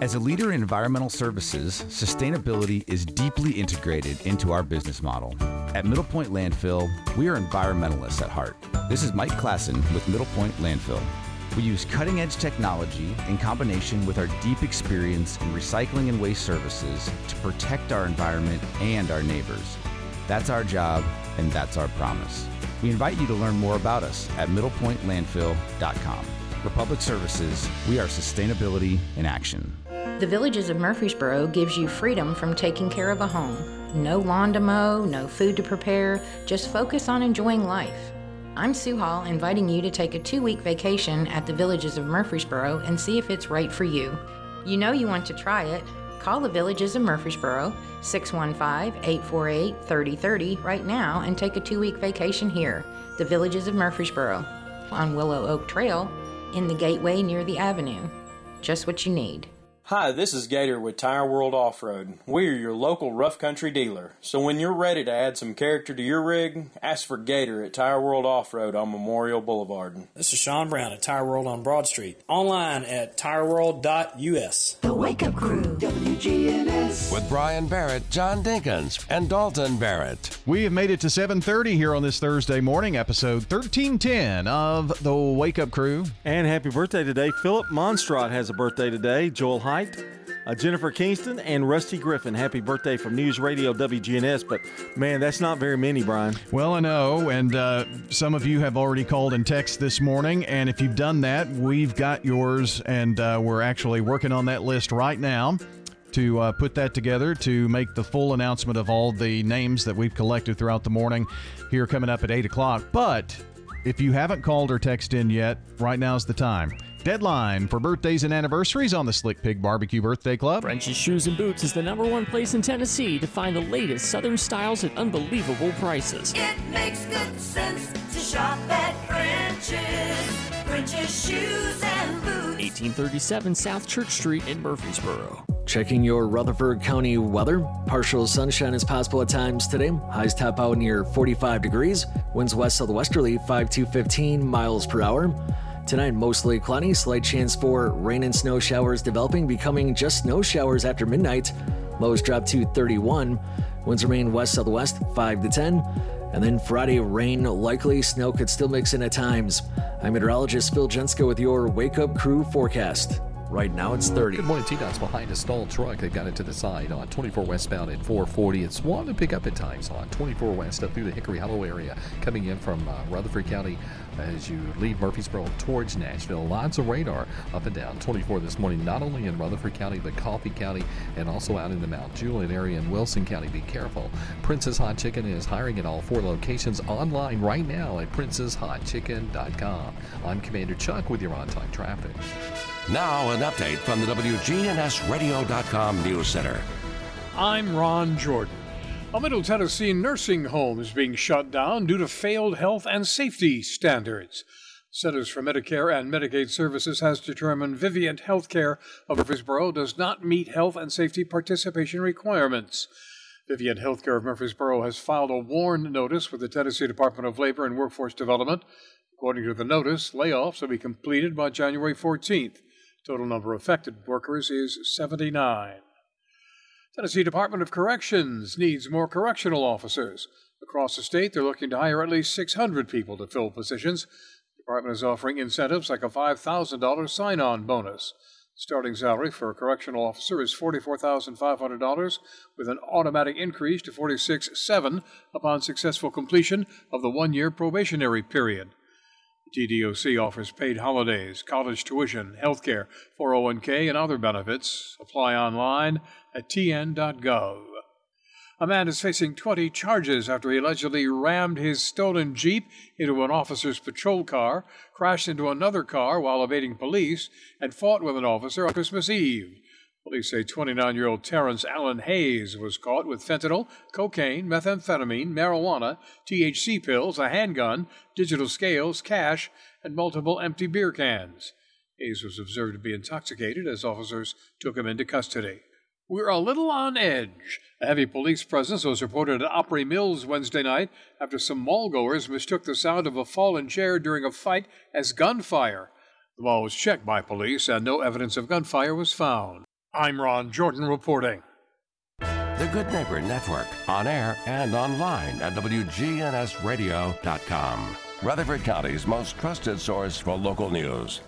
As a leader in environmental services, sustainability is deeply integrated into our business model. At Middle Point Landfill, we are environmentalists at heart. This is Mike Klassen with Middle Point Landfill. We use cutting edge technology in combination with our deep experience in recycling and waste services to protect our environment and our neighbors. That's our job, and that's our promise. We invite you to learn more about us at middlepointlandfill.com. Republic Services, we are sustainability in action. The Villages of Murfreesboro gives you freedom from taking care of a home. No lawn to mow, no food to prepare, just focus on enjoying life. I'm Sue Hall, inviting you to take a two week vacation at the Villages of Murfreesboro and see if it's right for you. You know you want to try it. Call the Villages of Murfreesboro, 615 848 3030 right now and take a two week vacation here. The Villages of Murfreesboro on Willow Oak Trail in the gateway near the avenue. Just what you need. Hi, this is Gator with Tire World Off Road. We are your local rough country dealer. So when you're ready to add some character to your rig, ask for Gator at Tire World Off Road on Memorial Boulevard. This is Sean Brown at Tire World on Broad Street. Online at tireworld.us. The Wake Up Crew, WGNS. With Brian Barrett, John Dinkins, and Dalton Barrett. We have made it to 7:30 here on this Thursday morning, episode 1310 of the Wake Up Crew. And happy birthday today. Philip Monstrot has a birthday today. Joel Height, uh, Jennifer Kingston, and Rusty Griffin. Happy birthday from News Radio WGNS. But man, that's not very many, Brian. Well, I know, and uh, some of you have already called and texted this morning. And if you've done that, we've got yours, and uh, we're actually working on that list right now to uh, put that together to make the full announcement of all the names that we've collected throughout the morning here coming up at 8 o'clock. But if you haven't called or texted in yet, right now's the time. Deadline for birthdays and anniversaries on the Slick Pig Barbecue Birthday Club. French's Shoes and Boots is the number one place in Tennessee to find the latest Southern styles at unbelievable prices. It makes good sense to shop at French's. French's Shoes and Boots. 1837 South Church Street in Murfreesboro. Checking your Rutherford County weather. Partial sunshine is possible at times today. Highs top out near 45 degrees. Winds west southwesterly 5 to 15 miles per hour. Tonight, mostly cloudy, slight chance for rain and snow showers developing, becoming just snow showers after midnight. Lows drop to 31. Winds remain west southwest 5 to 10. And then Friday, rain likely, snow could still mix in at times. I'm meteorologist Phil Jenska with your Wake Up Crew forecast. Right now it's 30. Good morning, T-Dot's behind a stalled truck. They got it to the side on 24 westbound at 440. It's one to pick up at times on 24 west up through the Hickory Hollow area, coming in from uh, Rutherford County as you leave Murfreesboro towards Nashville. Lots of radar up and down 24 this morning, not only in Rutherford County, but Coffee County and also out in the Mount Juliet area in Wilson County. Be careful. Princess Hot Chicken is hiring at all four locations online right now at princesshotchicken.com. I'm Commander Chuck with your on time traffic. Now, an update from the WGNSradio.com News Center. I'm Ron Jordan. A Middle Tennessee nursing home is being shut down due to failed health and safety standards. Centers for Medicare and Medicaid Services has determined Vivient Healthcare of Murfreesboro does not meet health and safety participation requirements. Vivient Healthcare of Murfreesboro has filed a warn notice with the Tennessee Department of Labor and Workforce Development. According to the notice, layoffs will be completed by January 14th. Total number of affected workers is 79. Tennessee Department of Corrections needs more correctional officers. Across the state, they're looking to hire at least 600 people to fill positions. The department is offering incentives like a $5,000 sign on bonus. Starting salary for a correctional officer is $44,500 with an automatic increase to 46,700 upon successful completion of the one year probationary period. TDOC offers paid holidays, college tuition, health care, 401k, and other benefits. Apply online at tn.gov. A man is facing 20 charges after he allegedly rammed his stolen Jeep into an officer's patrol car, crashed into another car while evading police, and fought with an officer on Christmas Eve. Police say 29 year old Terrence Allen Hayes was caught with fentanyl, cocaine, methamphetamine, marijuana, THC pills, a handgun, digital scales, cash, and multiple empty beer cans. Hayes was observed to be intoxicated as officers took him into custody. We're a little on edge. A heavy police presence was reported at Opry Mills Wednesday night after some mallgoers mistook the sound of a fallen chair during a fight as gunfire. The mall was checked by police and no evidence of gunfire was found. I'm Ron Jordan reporting. The Good Neighbor Network, on air and online at WGNSradio.com. Rutherford County's most trusted source for local news.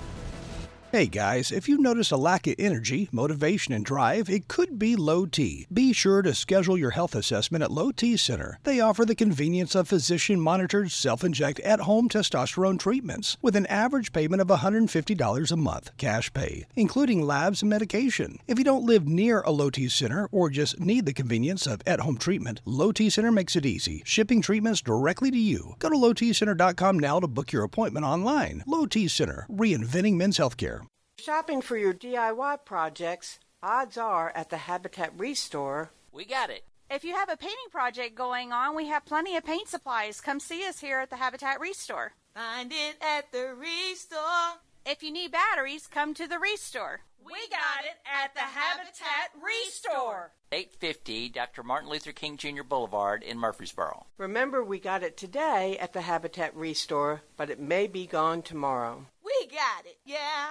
Hey guys, if you notice a lack of energy, motivation, and drive, it could be low T. Be sure to schedule your health assessment at Low T Center. They offer the convenience of physician monitored, self inject at home testosterone treatments with an average payment of $150 a month, cash pay, including labs and medication. If you don't live near a Low T Center or just need the convenience of at home treatment, Low T Center makes it easy, shipping treatments directly to you. Go to lowtcenter.com now to book your appointment online. Low T Center, reinventing men's healthcare. Shopping for your DIY projects, odds are at the Habitat Restore. We got it. If you have a painting project going on, we have plenty of paint supplies. Come see us here at the Habitat Restore. Find it at the Restore. If you need batteries, come to the Restore. We got it at the Habitat Restore. 850 Dr. Martin Luther King Jr. Boulevard in Murfreesboro. Remember, we got it today at the Habitat Restore, but it may be gone tomorrow. We got it, yeah.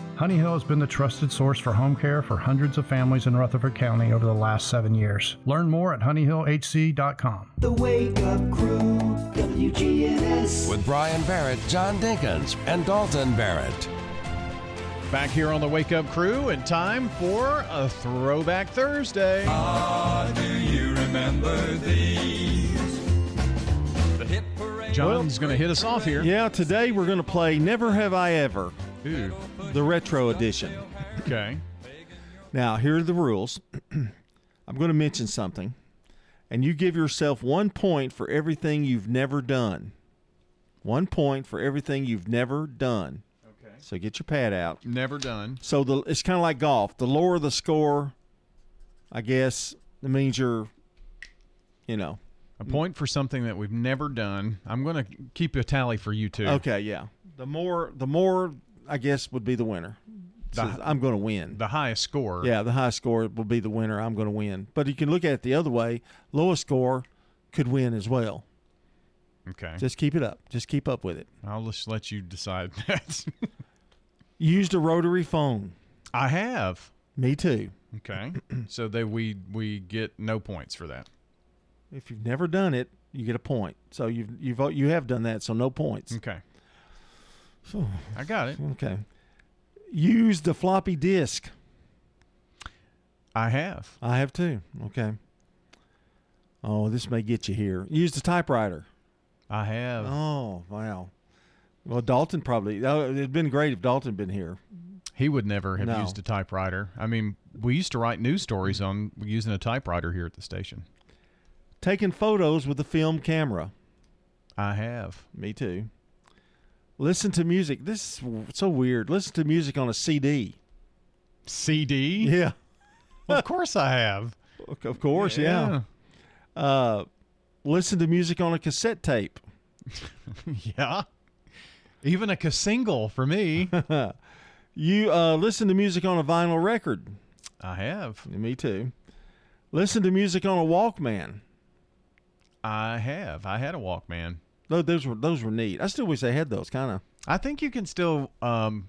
Honey Hill has been the trusted source for home care for hundreds of families in Rutherford County over the last seven years. Learn more at honeyhillhc.com. The Wake Up Crew, WGNS. With Brian Barrett, John Dinkins, and Dalton Barrett. Back here on the Wake Up Crew, and time for a Throwback Thursday. Ah, do you remember these? The hit parade. John's going to hit us off here. Yeah, today we're going to play Never Have I Ever, Ooh. the retro edition. Okay. Now, here are the rules. I'm going to mention something, and you give yourself one point for everything you've never done. One point for everything you've never done. Okay. So get your pad out. Never done. So the it's kind of like golf. The lower the score, I guess, it means you're, you know, A point for something that we've never done. I'm going to keep a tally for you too. okay, yeah. The more, the more, I guess, would be the winner. The- Says, I'm going to win. The highest score. Yeah, the high score will be the winner. I'm going to win. But you can look at it the other way. Lowest score could win as well. Okay. Just keep it up. Just keep up with it. I'll just let you decide that. Used a rotary phone. I have. Me too. Okay. so that we we get no points for that. If you've never done it, you get a point. So you've you've you have done that, so no points. Okay. I got it. Okay. Used a floppy disk. I have. I have too. Okay. Oh, this may get you here. Used a typewriter. I have. Oh, wow. Well, Dalton probably. Oh, it'd been great if Dalton been here. He would never have No. used a typewriter. I mean, we used to write news stories on using a typewriter here at the station. Taking photos with a film camera. I have. Me too. Listen to music. This is so weird. Listen to music on a CD. CD? Yeah. of course I have. Of course, yeah. Uh, listen to music on a cassette tape. yeah. Even a single for me. you uh, listen to music on a vinyl record. I have. Me too. Listen to music on a Walkman. I have. I had a Walkman. Tho- Those were those were neat. I still wish they had those kind of. I think you can still um,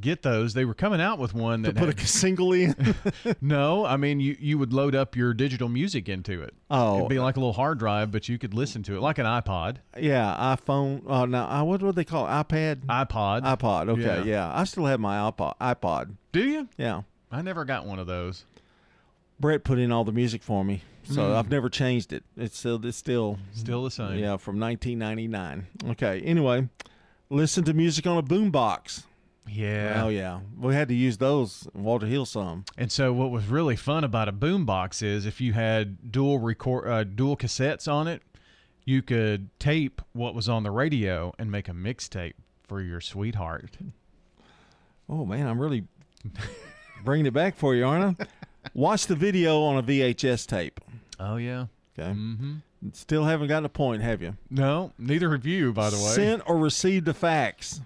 get those. They were coming out with one To that put had- a single in. no, I mean you you would load up your digital music into it. Oh. it'd be like a little hard drive, but you could listen to it like an iPod. yeah, iPhone. Oh, now uh, what what they call it? iPad? iPod. iPod. Okay, Yeah. yeah. I still have my iPod. iPod. Do you? Yeah. I never got one of those. Brett put in all the music for me, so Mm. I've never changed it. It's still it's still Still the same. Yeah, from 1999. Okay. Anyway, listen to music on a boombox. Yeah. Oh yeah, we had to use those Walter Hill some. And so, what was really fun about a boombox is if you had dual record, uh, dual cassettes on it, you could tape what was on the radio and make a mixtape for your sweetheart. Oh man, I'm really bringing it back for you, aren't I? Watch the video on a VHS tape. Oh yeah. Okay. Mm-hmm. Still haven't gotten a point, have you? No, neither have you, by the way. Sent or received a fax.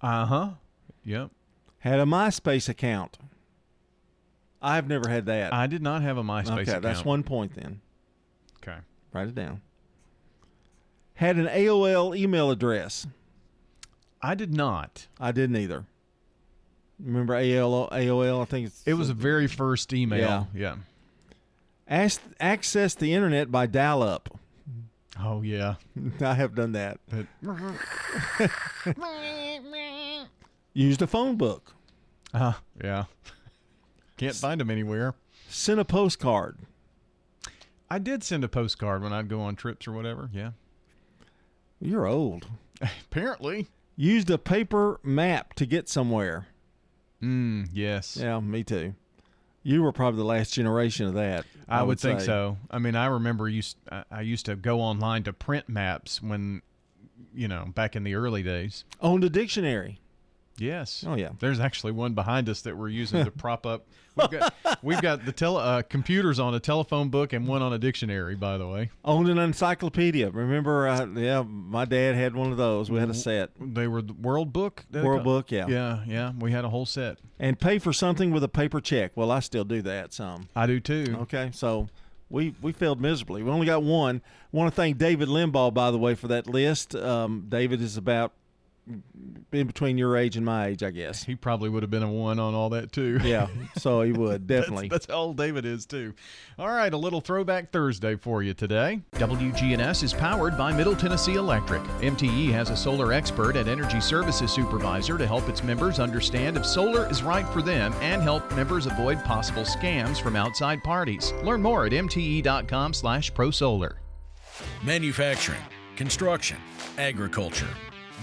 Uh huh. Yep. Had a MySpace account. I've never had that. I did not have a MySpace account. okay, account. that's one point then. Okay. Write it down. Had an AOL email address. I did not. I didn't either. Remember AOL? AOL. I think it's, It was the very first email. Yeah. Yeah. Ask, access the internet by dial-up. Oh yeah. I have done that. But- Used a phone book. Uh, yeah. Can't find them anywhere. Sent a postcard. I did send a postcard when I'd go on trips or whatever. Yeah. You're old. Apparently. Used a paper map to get somewhere. Mm, yes. Yeah, me too. You were probably the last generation of that. I, would, think say. so. I mean, I remember used I- I used to go online to print maps when, you know, back in the early days. Owned a dictionary. Yes. Oh yeah. There's actually one behind us that we're using to prop up. We've got we've got the tele uh, computers on a telephone book and one on a dictionary. By the way, Owned an encyclopedia. Remember? Uh, yeah, my dad had one of those. We had a set. they were the World Book. World Book, yeah. Yeah, yeah. We had a whole set. And pay for something with a paper check. Well, I still do that some. I do too. Okay, so we we failed miserably. We only got one. Want to thank David Limbaugh, by the way, for that list. Um, David is about in between your age and my age, I guess. He probably would have been a one on all that too. Yeah, so he would definitely. That's, that's how old David is too. All right, a little throwback Thursday for you today. WGNS is powered by Middle Tennessee Electric. MTE has a solar expert and energy services supervisor to help its members understand if solar is right for them and help members avoid possible scams from outside parties. Learn more at mte.com/prosolar. Manufacturing, construction, agriculture.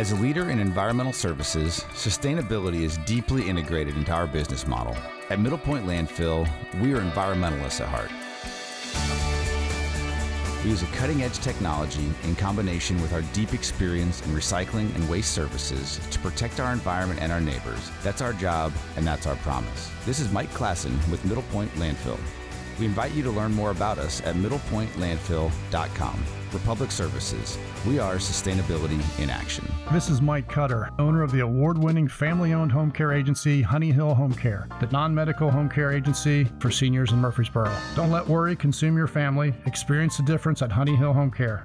As a leader in environmental services, sustainability is deeply integrated into our business model. At Middle Point Landfill, we are environmentalists at heart. We use a cutting edge technology in combination with our deep experience in recycling and waste services to protect our environment and our neighbors. That's our job, and that's our promise. This is Mike Klassen with Middle Point Landfill. We invite you to learn more about us at middlepointlandfill.com. Republic Services, we are sustainability in action. This is Mike Cutter, owner of the award winning family owned home care agency Honey Hill Home Care, the non medical home care agency for seniors in Murfreesboro. Don't let worry consume your family. Experience the difference at Honey Hill Home Care.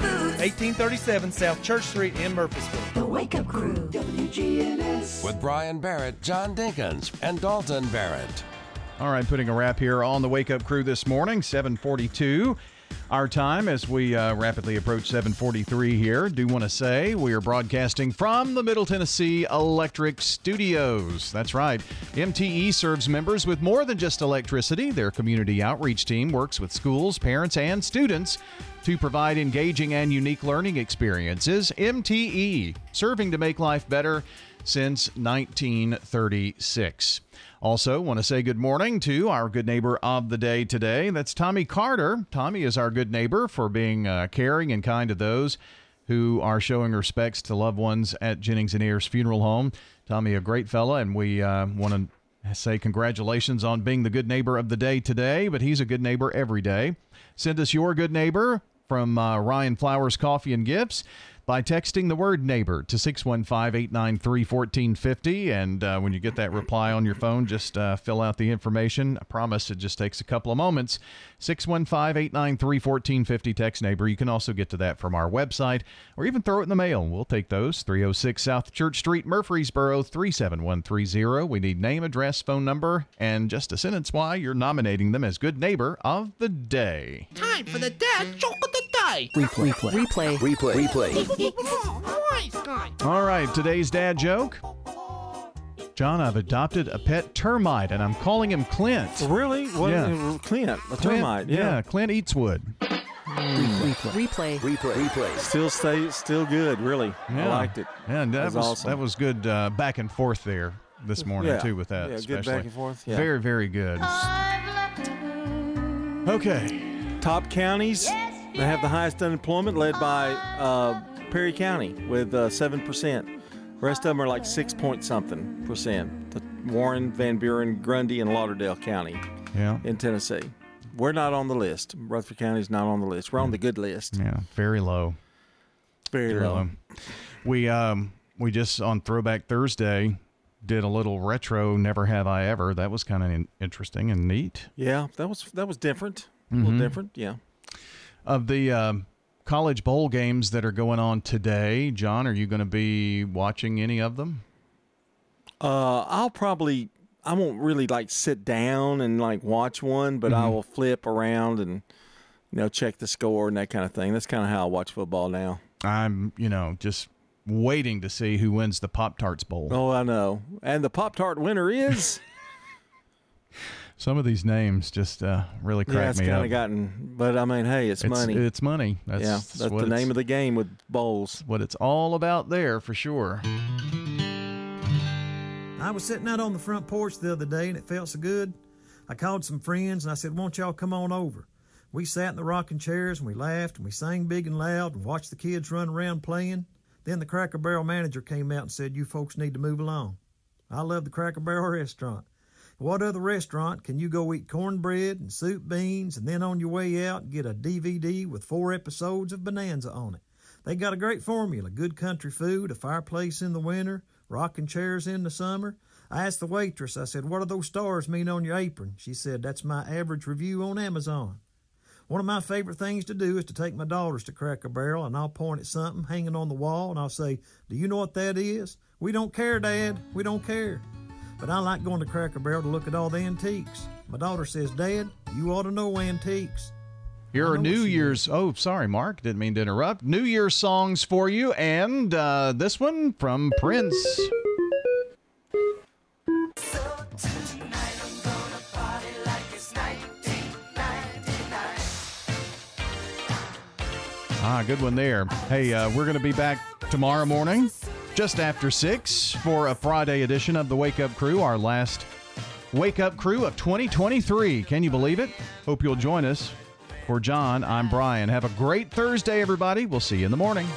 1837 South Church Street in Murfreesboro. The Wake Up Crew, WGNS. With Brian Barrett, John Dinkins, and Dalton Barrett. All right, putting a wrap here on the Wake Up Crew this morning, 742. Our time as we uh, rapidly approach 743 here. Do want to say we are broadcasting from the Middle Tennessee Electric Studios. That's right. MTE serves members with more than just electricity. Their community outreach team works with schools, parents, and students to provide engaging and unique learning experiences. MTE, serving to make life better since 1936. Also, want to say good morning to our good neighbor of the day today. That's Tommy Carter. Tommy is our good neighbor for being uh, caring and kind to those who are showing respects to loved ones at Jennings and Ayers Funeral Home. Tommy, a great fella, and we uh, want to say congratulations on being the good neighbor of the day today, but he's a good neighbor every day. Send us your good neighbor from uh, Rion Flowers Coffee and Gifts by texting the word neighbor to 615-893-1450 and uh, when you get that reply on your phone just uh, fill out the information. I promise it just takes a couple of moments. 615-893-1450 text neighbor. You can also get to that from our website or even throw it in the mail. We'll take those. 306 south church street murfreesboro 37130 we need name address phone number and just a sentence why you're nominating them as good neighbor of the day. Time for the dad day. Replay. Replay. Replay. Replay. All right, today's dad joke. John, I've adopted a pet termite, and I'm calling him Clint. Really? What? Yeah. Clint, a Clint- termite. Yeah. Clint Eatswood. Replay. Replay. Replay. Replay. Still stay, still good. Really, I Yeah. liked it. Yeah, and that was was, awesome. that was good uh, back and forth there this morning Yeah. too with that. Yeah, good back and forth. Yeah. Very, very good. Okay. Top counties that have the highest unemployment, led by uh, Perry County with uh, seven percent. Rest of them are like six point something percent. The Warren, Van Buren, Grundy, and Lauderdale County Yeah. in Tennessee. We're not on the list. Rutherford County is not on the list. We're on the good list. Yeah, very low. Very, low. We um we just on Throwback Thursday did a little retro "Never Have I Ever." That was kind of in- interesting and neat. Yeah, that was that was different. A little Mhm. different. Yeah. Of the um, college bowl games that are going on today, John, are you going to be watching any of them? Uh, I'll probably I won't really like sit down and like watch one, but I Mhm. will flip around and you know check the score and that kind of thing. That's kind of how I watch football now. I'm, you know, just waiting to see who wins the Pop Tarts Bowl. Oh, I know. And the Pop Tart winner is Some of these names just uh, really crack yeah, it's me kind up. of gotten. But I mean, hey, it's, money. It's money. That's, yeah, that's what the name of the game with bowls. What it's all about there for sure. I was sitting out on the front porch the other day and it felt so good. I called some friends and I said, Won't y'all come on over? We sat in the rocking chairs and we laughed and we sang big and loud and watched the kids run around playing. Then the Cracker Barrel manager came out and said, You folks need to move along. I love the Cracker Barrel restaurant. What other restaurant can you go eat cornbread and soup beans and then on your way out get a DVD with four episodes of Bonanza on it? They got a great formula good country food, a fireplace in the winter, rocking chairs in the summer. I asked the waitress, I said, What do those stars mean on your apron? She said, That's my average review on Amazon. One of my favorite things to do is to take my daughters to Cracker Barrel and I'll point at something hanging on the wall and I'll say, Do you know what that is? We don't care, Dad. We don't care. But I like going to Cracker Barrel to look at all the antiques. My daughter says, Dad, you ought to know antiques. Here are New Year's. Oh, sorry, Mark. Didn't mean to interrupt. New Year's songs for you, and uh, this one from Prince. Ah, good one there. Hey, uh, we're going to be back tomorrow morning, just after 6, for a Friday edition of the Wake Up Crew, our last Wake Up Crew of 2023. Can you believe it? Hope you'll join us. For John, I'm Brian. Have a great Thursday, everybody. We'll see you in the morning.